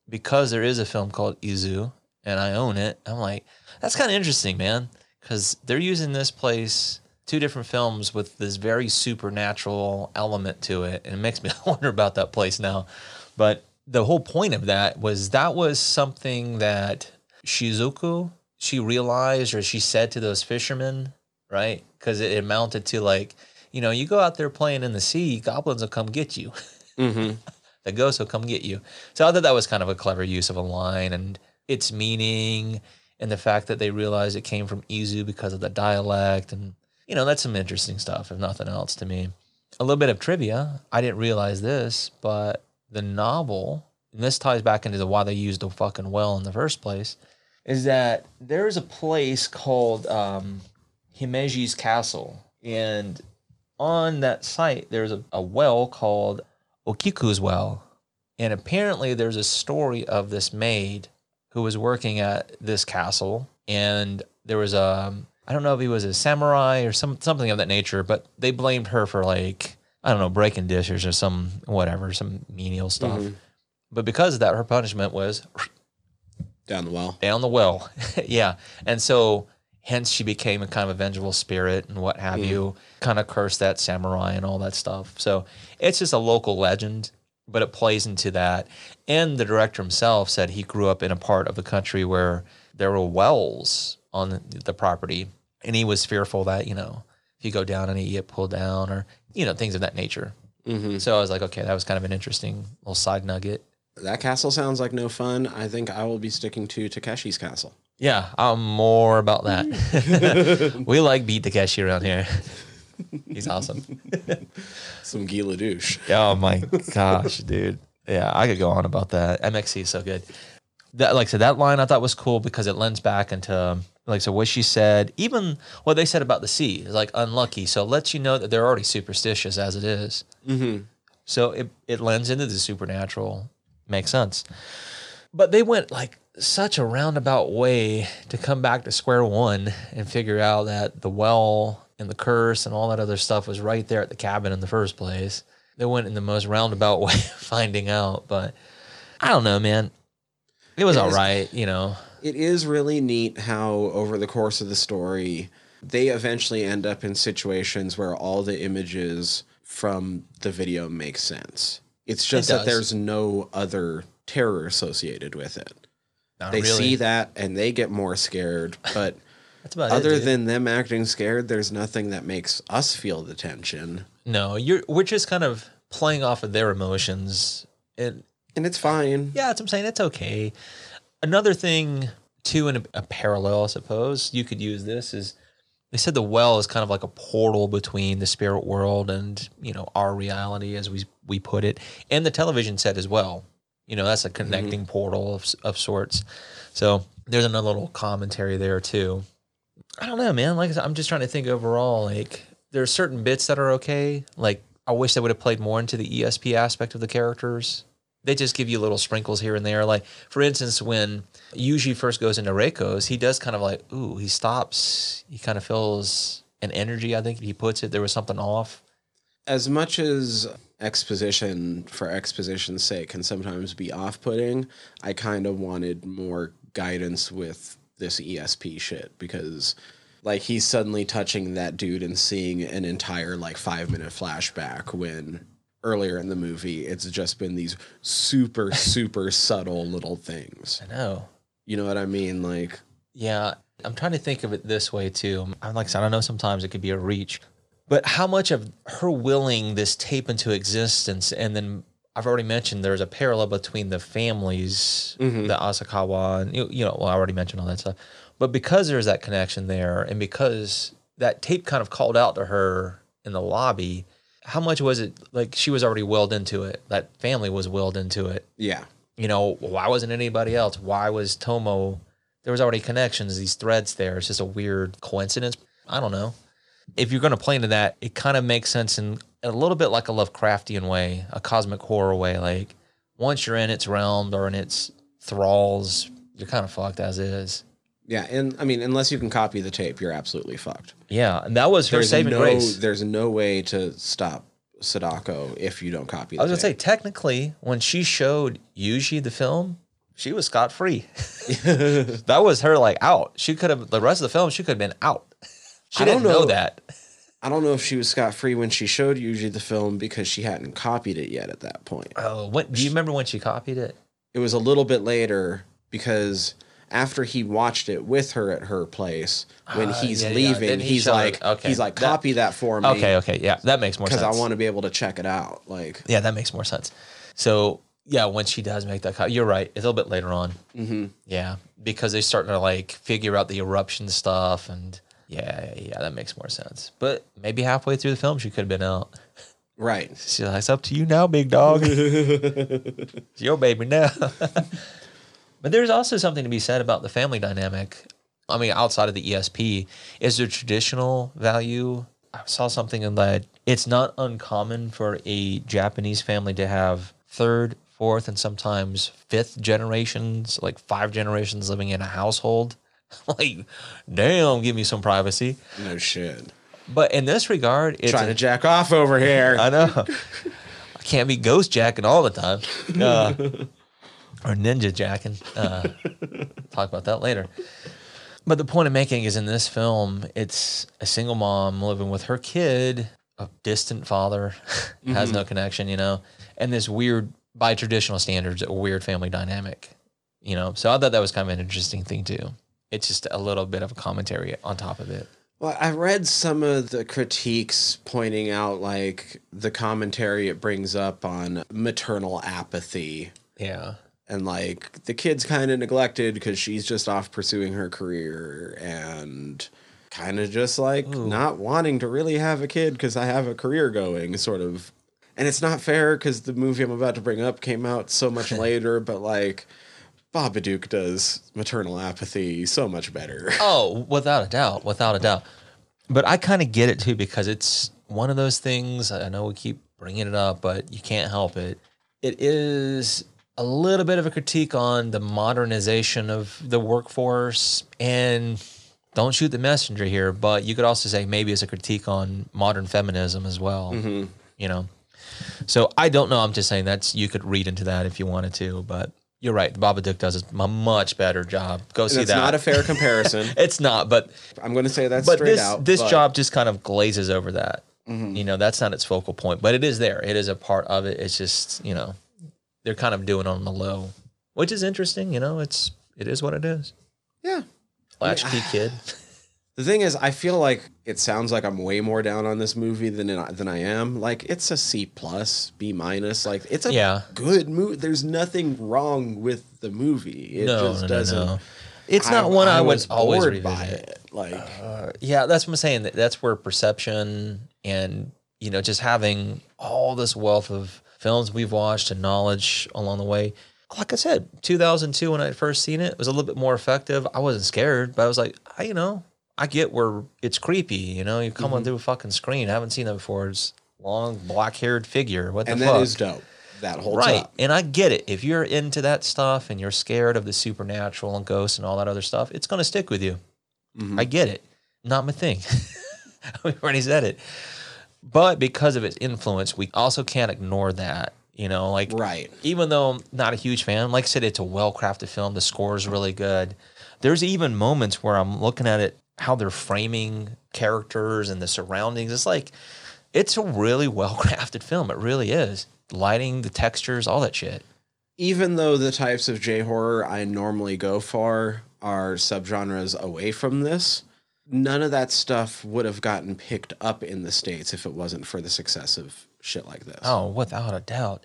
because there is a film called Izu, and I own it. I'm like, that's kind of interesting, man, because they're using this place, two different films with this very supernatural element to it, and it makes me wonder about that place now. But the whole point of that was that was something that Shizuko she realized or she said to those fishermen, right? Because it amounted to like, you know, you go out there playing in the sea, goblins will come get you. Mm-hmm. The ghost will come get you. So I thought that was kind of a clever use of a line and its meaning and the fact that they realized it came from Izu because of the dialect. And, you know, that's some interesting stuff, if nothing else to me. A little bit of trivia. I didn't realize this, but the novel, and this ties back into the why they used the fucking well in the first place, is that there's a place called um, Himeji's Castle. And on that site, there's a, a well called Okiku's well. And apparently, there's a story of this maid who was working at this castle. And there was a, I don't know if he was a samurai or some something of that nature, but they blamed her for like, I don't know, breaking dishes or some whatever, some menial stuff. Mm-hmm. But because of that, her punishment was Down the well. down the well. yeah. And so hence she became a kind of a vengeful spirit and what have you, kind of cursed that samurai and all that stuff. So it's just a local legend, but it plays into that. And the director himself said he grew up in a part of the country where there were wells on the property. And he was fearful that, you know, if you go down and you get pulled down or, you know, things of that nature. Mm-hmm. So I was like, okay, that was kind of an interesting little side nugget. That castle sounds like no fun. I think I will be sticking to Takeshi's castle. Yeah, I'm more about that. we like beat Takeshi around here. He's awesome. Some Gila douche. Oh my gosh, dude. Yeah, I could go on about that. MXC is so good. That, like I said, that line I thought was cool because it lends back into like so what she said, even what they said about the sea is like unlucky. So it lets you know that they're already superstitious as it is. Mm-hmm. So it, it lends into the supernatural. Makes sense. But they went like such a roundabout way to come back to square one and figure out that the well and the curse and all that other stuff was right there at the cabin in the first place. They went in the most roundabout way of finding out. But I don't know, man. It was It all is- right, you know. It is really neat how, over the course of the story, they eventually end up in situations where all the images from the video make sense. It's just that there's no other terror associated with it. Not They really. see that and they get more scared, but it, other dude. than them acting scared, there's nothing that makes us feel the tension. no, you're we're just kind of playing off of their emotions. And And it's fine. Yeah, that's what I'm saying. It's okay. Another thing, too, in a, a parallel, I suppose, you could use this is they said the well is kind of like a portal between the spirit world and you know our reality as we we put it, and the television set as well. You know, that's a mm-hmm. connecting portal of of sorts. So there's another little commentary there too. I don't know, man. Like I said, I'm just trying to think overall. Like there are certain bits that are okay. Like I wish they would have played more into the ESP aspect of the characters. They just give you little sprinkles here and there. Like for instance, when Yuji first goes into Reiko's, he does kind of like, ooh, he stops. He kind of feels an energy. I think he puts it. There was something off. as much as exposition for exposition's sake can sometimes be off-putting i kind of wanted more guidance with this esp shit because like he's suddenly touching that dude and seeing an entire like five minute flashback when earlier in the movie it's just been these super super subtle little things I know. you know what i mean like Yeah, I'm trying to think of it this way too. I'm like I don't know sometimes it could be a reach, but how much of her willing this tape into existence, and then I've already mentioned there's a parallel between the families, mm-hmm. the Asakawa, and you, you know, well, I already mentioned all that stuff, but because there's that connection there, and because that tape kind of called out to her in the lobby, how much was it like she was already willed into it? That family was willed into it yeah you know, why wasn't anybody else? Why was Tomo? There was already connections, these threads there. It's just a weird coincidence. I don't know. If you're going to play into that, it kind of makes sense in a little bit like a Lovecraftian way, a cosmic horror way. Like once you're in its realm or in its thralls, you're kind of fucked as is. yeah and i mean unless you can copy the tape you're absolutely fucked Yeah, and that was her there's saving no grace. there's no way to stop Sadako if you don't copy the I was gonna say, technically, when she showed Yuji the film, she was scot free. that was her like out. She could have the rest of the film. She could have been out. She I didn't don't know know. that. I don't know if she was scot free when she showed Yuji the film because she hadn't copied it yet at that point. Oh, what, do you remember when she copied it? It was a little bit later because after he watched it with her at her place, when Ah, he's yeah, yeah. leaving, Then he he's like, okay. he's like, copy that, for me. Okay, okay, yeah, that makes more sense. Because I want to be able to check it out. Like, Yeah, that makes more sense. So yeah, when she does make that copy, you're right. It's a little bit later on. Mm-hmm. Yeah, because they're starting to like figure out the eruption stuff, and yeah, yeah, that makes more sense. But maybe halfway through the film, she could have been out. right. She's like, "It's up to you now, big dog. it's your baby now." but there's also something to be said about the family dynamic. I mean, outside of the ESP, is there traditional value? I saw something in that it's not uncommon for a Japanese family to have third, fourth, and sometimes fifth generations, like five generations living in a household. like, damn, give me some privacy. No shit. But in this regard, it's Trying to jack off over here. I know. I can't be ghost jacking all the time. Uh, or ninja jacking. Uh, talk about that later. But the point I'm making is in this film, it's a single mom living with her kid, a distant father, has no connection, you know, and this weird, by traditional standards, a weird family dynamic, you know. So I thought that was kind of an interesting thing too. It's just a little bit of a commentary on top of it. Well, I read some of the critiques pointing out like the commentary it brings up on maternal apathy Yeah. and like the kid's kind of neglected because she's just off pursuing her career and kind of just like not wanting to really have a kid because I have a career going, sort of. And it's not fair because the movie I'm about to bring up came out so much later, but like Babadook does maternal apathy so much better. Oh, without a doubt, without a doubt. But I kind of get it too because it's one of those things. I know we keep bringing it up, but you can't help it. It is a little bit of a critique on the modernization of the workforce and don't shoot the messenger here, but you could also say maybe it's a critique on modern feminism as well. Mm-hmm. You know, so I don't know. I'm just saying that's you could read into that if you wanted to, but you're right. The Babadook does a much better job. Go see That's that. It's not a fair comparison. it's not, but I'm going to say that but straight this out. this but- job just kind of glazes over that. Mm-hmm. You know, that's not its focal point, but it is there. It is a part of it. It's just you know, they're kind of doing it on the low, which is interesting. You know, it's it is what it is. Yeah. Latchkey kid. The thing is, I feel like it sounds like I'm way more down on this movie than than I am. Like it's a C plus, B minus. Like it's a Yeah. good movie. There's nothing wrong with the movie. It no, just no, doesn't. no. It's not one I, would was always bored by revisit. it. Like, uh, Yeah, that's what I'm saying. That's where perception and you know just having all this wealth of films we've watched and knowledge along the way. Like I said, 2002 when I first seen it, it was a little bit more effective. I wasn't scared, but I was like, I, you know, I get where it's creepy. You know, you come on mm-hmm. through a fucking screen. I haven't seen that before. It's long black haired figure. What the and fuck? that is dope. That whole right. And I get it. If you're into that stuff and you're scared of the supernatural and ghosts and all that other stuff, it's going to stick with you. Mm-hmm. I get it. Not my thing. we already said it. But because of its influence, we also can't ignore that. You know, like Right. even though I'm not a huge fan, like I said, it's a well crafted film. The score is really good. There's even moments where I'm looking at it, how they're framing characters and the surroundings. It's like, it's a really well crafted film. It really is. Lighting, the textures, all that shit. even though the types of J horror I normally go for are subgenres away from this, none of that stuff would have gotten picked up in the States if it wasn't for the success of shit like this. Oh, without a doubt.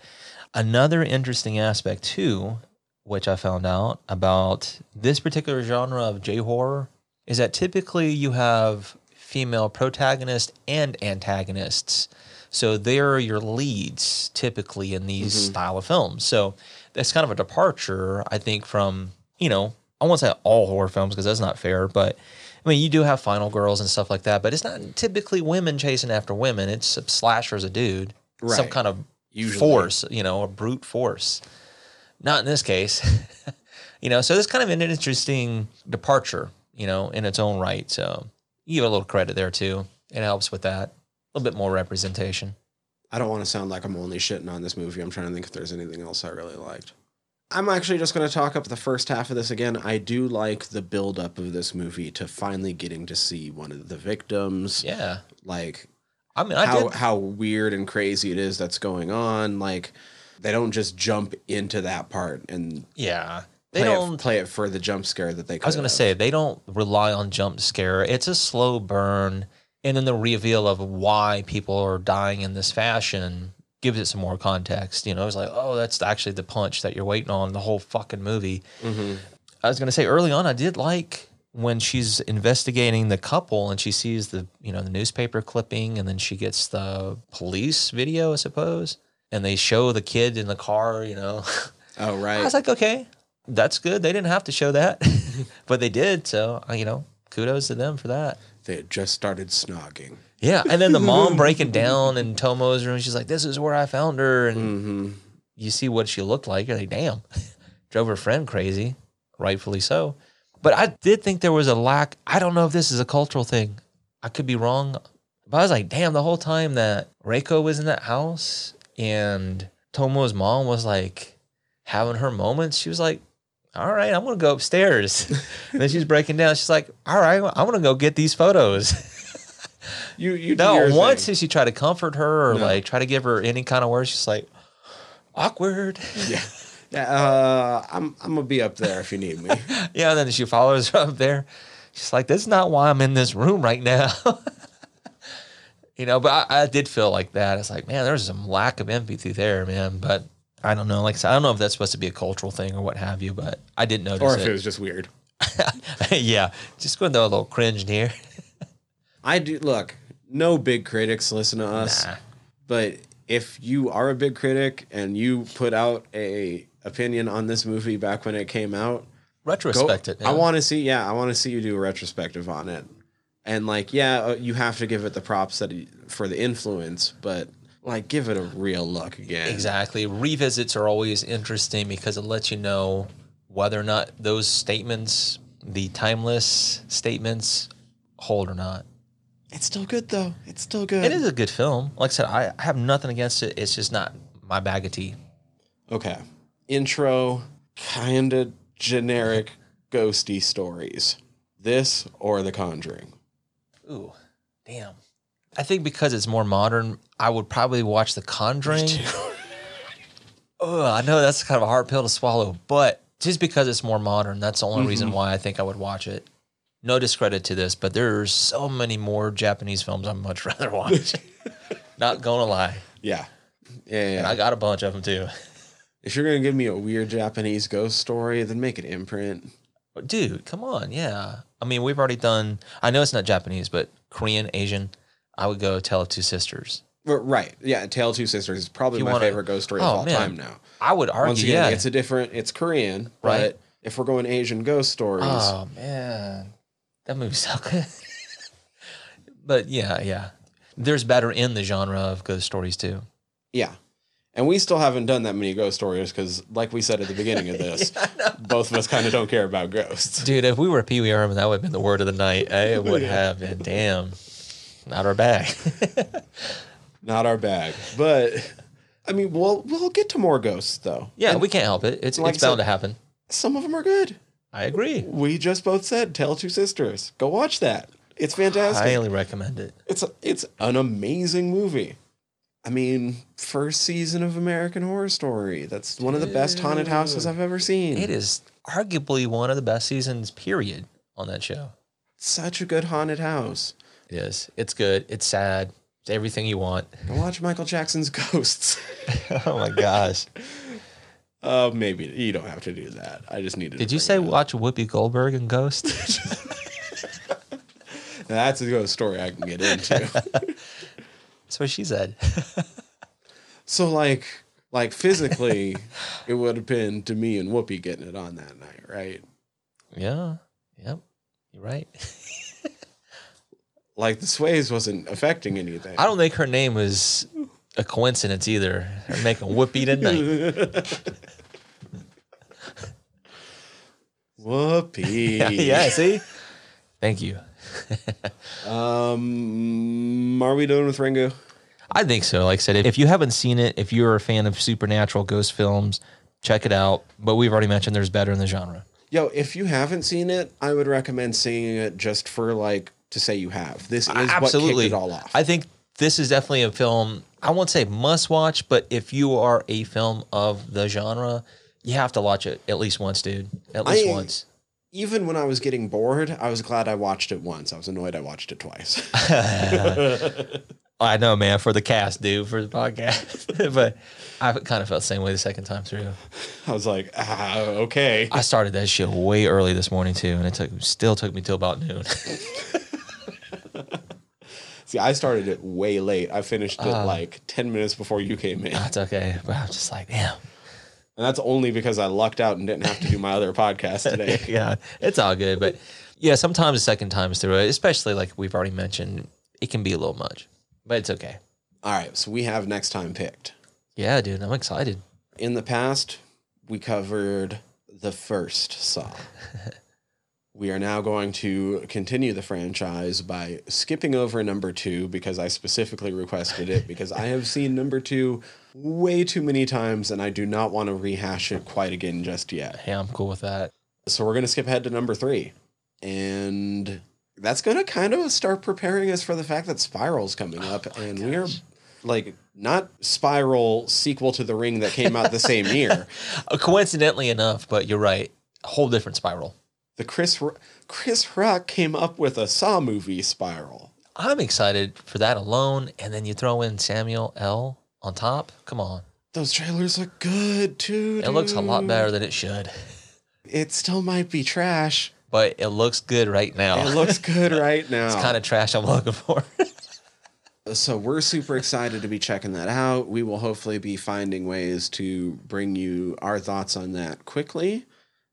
Another interesting aspect, too, which I found out about this particular genre of J horror, is that typically you have female protagonists and antagonists. So they're your leads typically in these mm-hmm. style of films. So that's kind of a departure, I think, from, you know, I won't say all horror films because that's not fair, but I mean, you do have final girls and stuff like that, but it's not typically women chasing after women. It's a slasher as a dude, some kind of Usually. force, you know, a brute force. Not in this case, you know. So it's kind of an interesting departure, you know, in its own right. So you give a little credit there too. It helps with that. A little bit more representation. I don't want to sound like I'm only shitting on this movie. I'm trying to think if there's anything else I really liked. I'm actually just going to talk up the first half of this again. I do like the buildup of this movie to finally getting to see one of the victims. Yeah, Like I mean, I how did. how weird and crazy it is that's going on. Like they don't just jump into that part and Yeah, they play, don't. it, play it for the jump scare that they. I was going to say they don't rely on jump scare. It's a slow burn, and then the reveal of why people are dying in this fashion gives it some more context. You know, it's like, oh, that's actually the punch that you're waiting on the whole fucking movie. Mm-hmm. I was going to say early on, I did like when she's investigating the couple and she sees the you know the newspaper clipping, and then she gets the police video, I suppose, and they show the kid in the car. You know. Oh right I was like, okay, that's good. They didn't have to show that, but they did. So, you know, kudos to them for that. they had just started snogging. Yeah. And then the mom breaking down in Tomo's room, she's like, this is where I found her. And Mm-hmm. you see what she looked like. You're like, damn, drove her friend crazy, rightfully so. But I did think there was a lack. I don't know if this is a cultural thing. I could be wrong. But I was like, damn, the whole time that Reiko was in that house and Tomo's mom was like having her moments, she was like, all right, I'm going to go upstairs. and then she's breaking down. She's like, all right, I'm going to go get these photos. You you no, once thing. did she try to comfort her or No. like try to give her any kind of words? She's like, awkward. yeah. Yeah, uh, I'm I'm gonna be up there if you need me. Yeah, and then she follows her up there. She's like, "That's not why I'm in this room right now." you know, but I, I did feel like that. It's like, man, there's some lack of empathy there, man. But I don't know. Like I said, I don't know if that's supposed to be a cultural thing or what have you. But I didn't notice or if it. it was just weird. yeah, just going to a little cringe here. I do look. No big critics listen to us, Nah. but if you are a big critic and you put out a opinion on this movie back when it came out, go, Retrospect it. I want to see. Yeah, I want to see you do a retrospective on it. And like, yeah, uh, you have to give it the props that he, for the influence, but like, give it a real look again. Exactly. Revisits are always interesting because it lets you know whether or not those statements, the timeless statements, hold or not. It's still good though. It's still good. It is a good film. Like I said, I have nothing against it. It's just not my bag of tea. Okay. Intro, kind of generic ghosty stories. This or The Conjuring. Ooh, damn. I think because it's more modern, I would probably watch The Conjuring. Oh, I know that's kind of a hard pill to swallow, but just because it's more modern, that's the only mm-hmm. reason why I think I would watch it. No discredit to this, but there's so many more Japanese films I'd much rather watch. Not gonna lie, Yeah. Yeah, yeah. and I got a bunch of them too. if you're gonna give me a weird Japanese ghost story, then make it imprint. Dude, come on, yeah. I mean, we've already done. I know it's not Japanese, but Korean, Asian. I would go Tale of Two Sisters. Right. Yeah. Tale of Two Sisters is probably my wanna- favorite ghost story Oh, of all man. time now. I would argue, Once again, yeah. it's a different. It's Korean, Right. but if we're going Asian ghost stories, oh man, that movie's so good. but yeah, yeah. There's better in the genre of ghost stories too. yeah. And we still haven't done that many ghost stories because, like we said at the beginning of this, both of us kind of don't care about ghosts. Dude, if we were Pee Wee Herman, that would have been the word of the night. eh? It would have been. Damn, not our bag. Not our bag. But I mean, we'll we'll get to more ghosts though. yeah, And we can't help it. It's Like it's bound said- to happen. some of them are good. I agree. We just both said Tell Two Sisters. Go watch that. It's fantastic. I highly recommend it. It's it's an amazing movie. I mean, first season of American Horror Story. That's one of the best haunted houses I've ever seen. It is arguably one of the best seasons. Period on that show. such a good haunted house. It is. It's good. It's sad. It's everything you want. Go watch Michael Jackson's Ghosts. oh my gosh. uh, maybe you don't have to do that. I just needed. Did you say watch Whoopi Goldberg and Ghost? that's a story I can get into? That's what she said. so like, like physically, it would have been to me and Whoopi getting it on that night, right? yeah. Yep. You're right. Like the sways wasn't affecting anything. I don't think her name was a coincidence either. They're making Whoopi tonight. whoopee. yeah, yeah, see? Thank you. Um, are we done with Ringu? I think so. Like I said, if you haven't seen it, if you're a fan of supernatural ghost films, check it out. But we've already mentioned there's better in the genre. Yo, if you haven't seen it, I would recommend seeing it just for like to say you have. This is what kicked it all off. I think this is definitely a film. I won't say must watch, but if you are a film of the genre, you have to watch it at least once, dude. At least I- once. Even when I was getting bored, I was glad I watched it once. I was annoyed I watched it twice. I know, man, for the cast, dude, for the podcast. but I kind of felt the same way the second time through. I was like, ah, okay. I started that shit way early this morning too, and it took still took me till about noon. See, I started it way late. I finished it Uh. like 10 minutes before you came in. That's okay, but I'm just like, damn. And that's only because I lucked out and didn't have to do my other podcast today. yeah, it's all good. But yeah, sometimes the second times through it, especially like we've already mentioned, it can be a little much, but it's okay. All right, so we have next time picked. Yeah, dude, I'm excited. In the past, we covered the first Saw. we are now going to continue the franchise by skipping over number two because I specifically requested it because I have seen number two way too many times and I do not want to rehash it quite again just yet. Hey, I'm cool with that. So we're going to skip ahead to number three. And that's going to kind of start preparing us for the fact that Spiral's coming up. and we are like not Spiral sequel to The Ring that came out the same year. Uh, coincidentally enough, but you're right. A whole different spiral. The Chris Chris Rock came up with a Saw movie Spiral. I'm excited for that alone, and then you throw in Samuel L. on top. Come on, Those trailers look good too. it looks a lot better than it should, It still might be trash. but it looks good right now. It looks good right now. it's kind of trash I'm looking for. so we're super excited to be checking that out. We will hopefully be finding ways to bring you our thoughts on that quickly,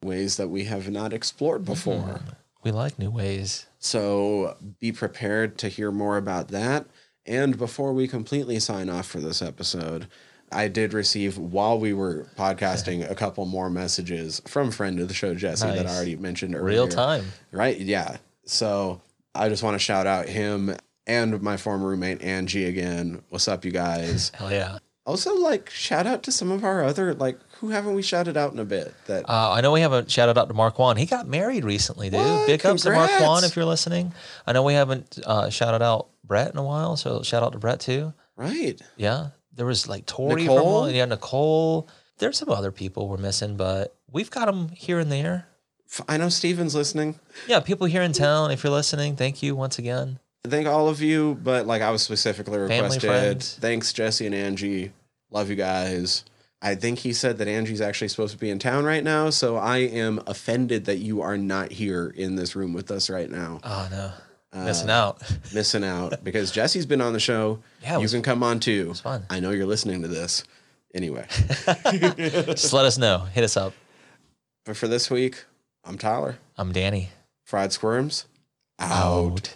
ways that we have not explored mm-hmm. before. we like new ways. So be prepared to hear more about that. And before we completely sign off for this episode, I did receive while we were podcasting a couple more messages from friend of the show Jesse that I already mentioned earlier. Real time. Right? Yeah. So I just want to shout out him and my former roommate Angie again. What's up, you guys? Hell yeah. also, like shout out to some of our other like who haven't we shouted out in a bit? That Uh, I know we haven't shouted out to Mark Juan. He got married recently, dude. What? Big ups to Mark Juan if you're listening. I know we haven't uh, shouted out Brett in a while, so shout out to Brett too. right? Yeah, there was like Tori Nicole? from. Yeah, Nicole. There's some other people we're missing, but we've got them here and there. I know Steven's listening. Yeah, people here in town. If you're listening, thank you once again. Thank all of you, but like I was specifically requested. Thanks, Jesse and Angie. Love you guys. I think he said that Angie's actually supposed to be in town right now, so I am offended that you are not here in this room with us right now, Oh no, Uh, missing out. missing out because Jesse's been on the show. Yeah, you was- can come on too. It's fun. I know you're listening to this. Anyway, Just let us know. Hit us up. but for this week, I'm Tyler. I'm Danny. Fried Squirms out.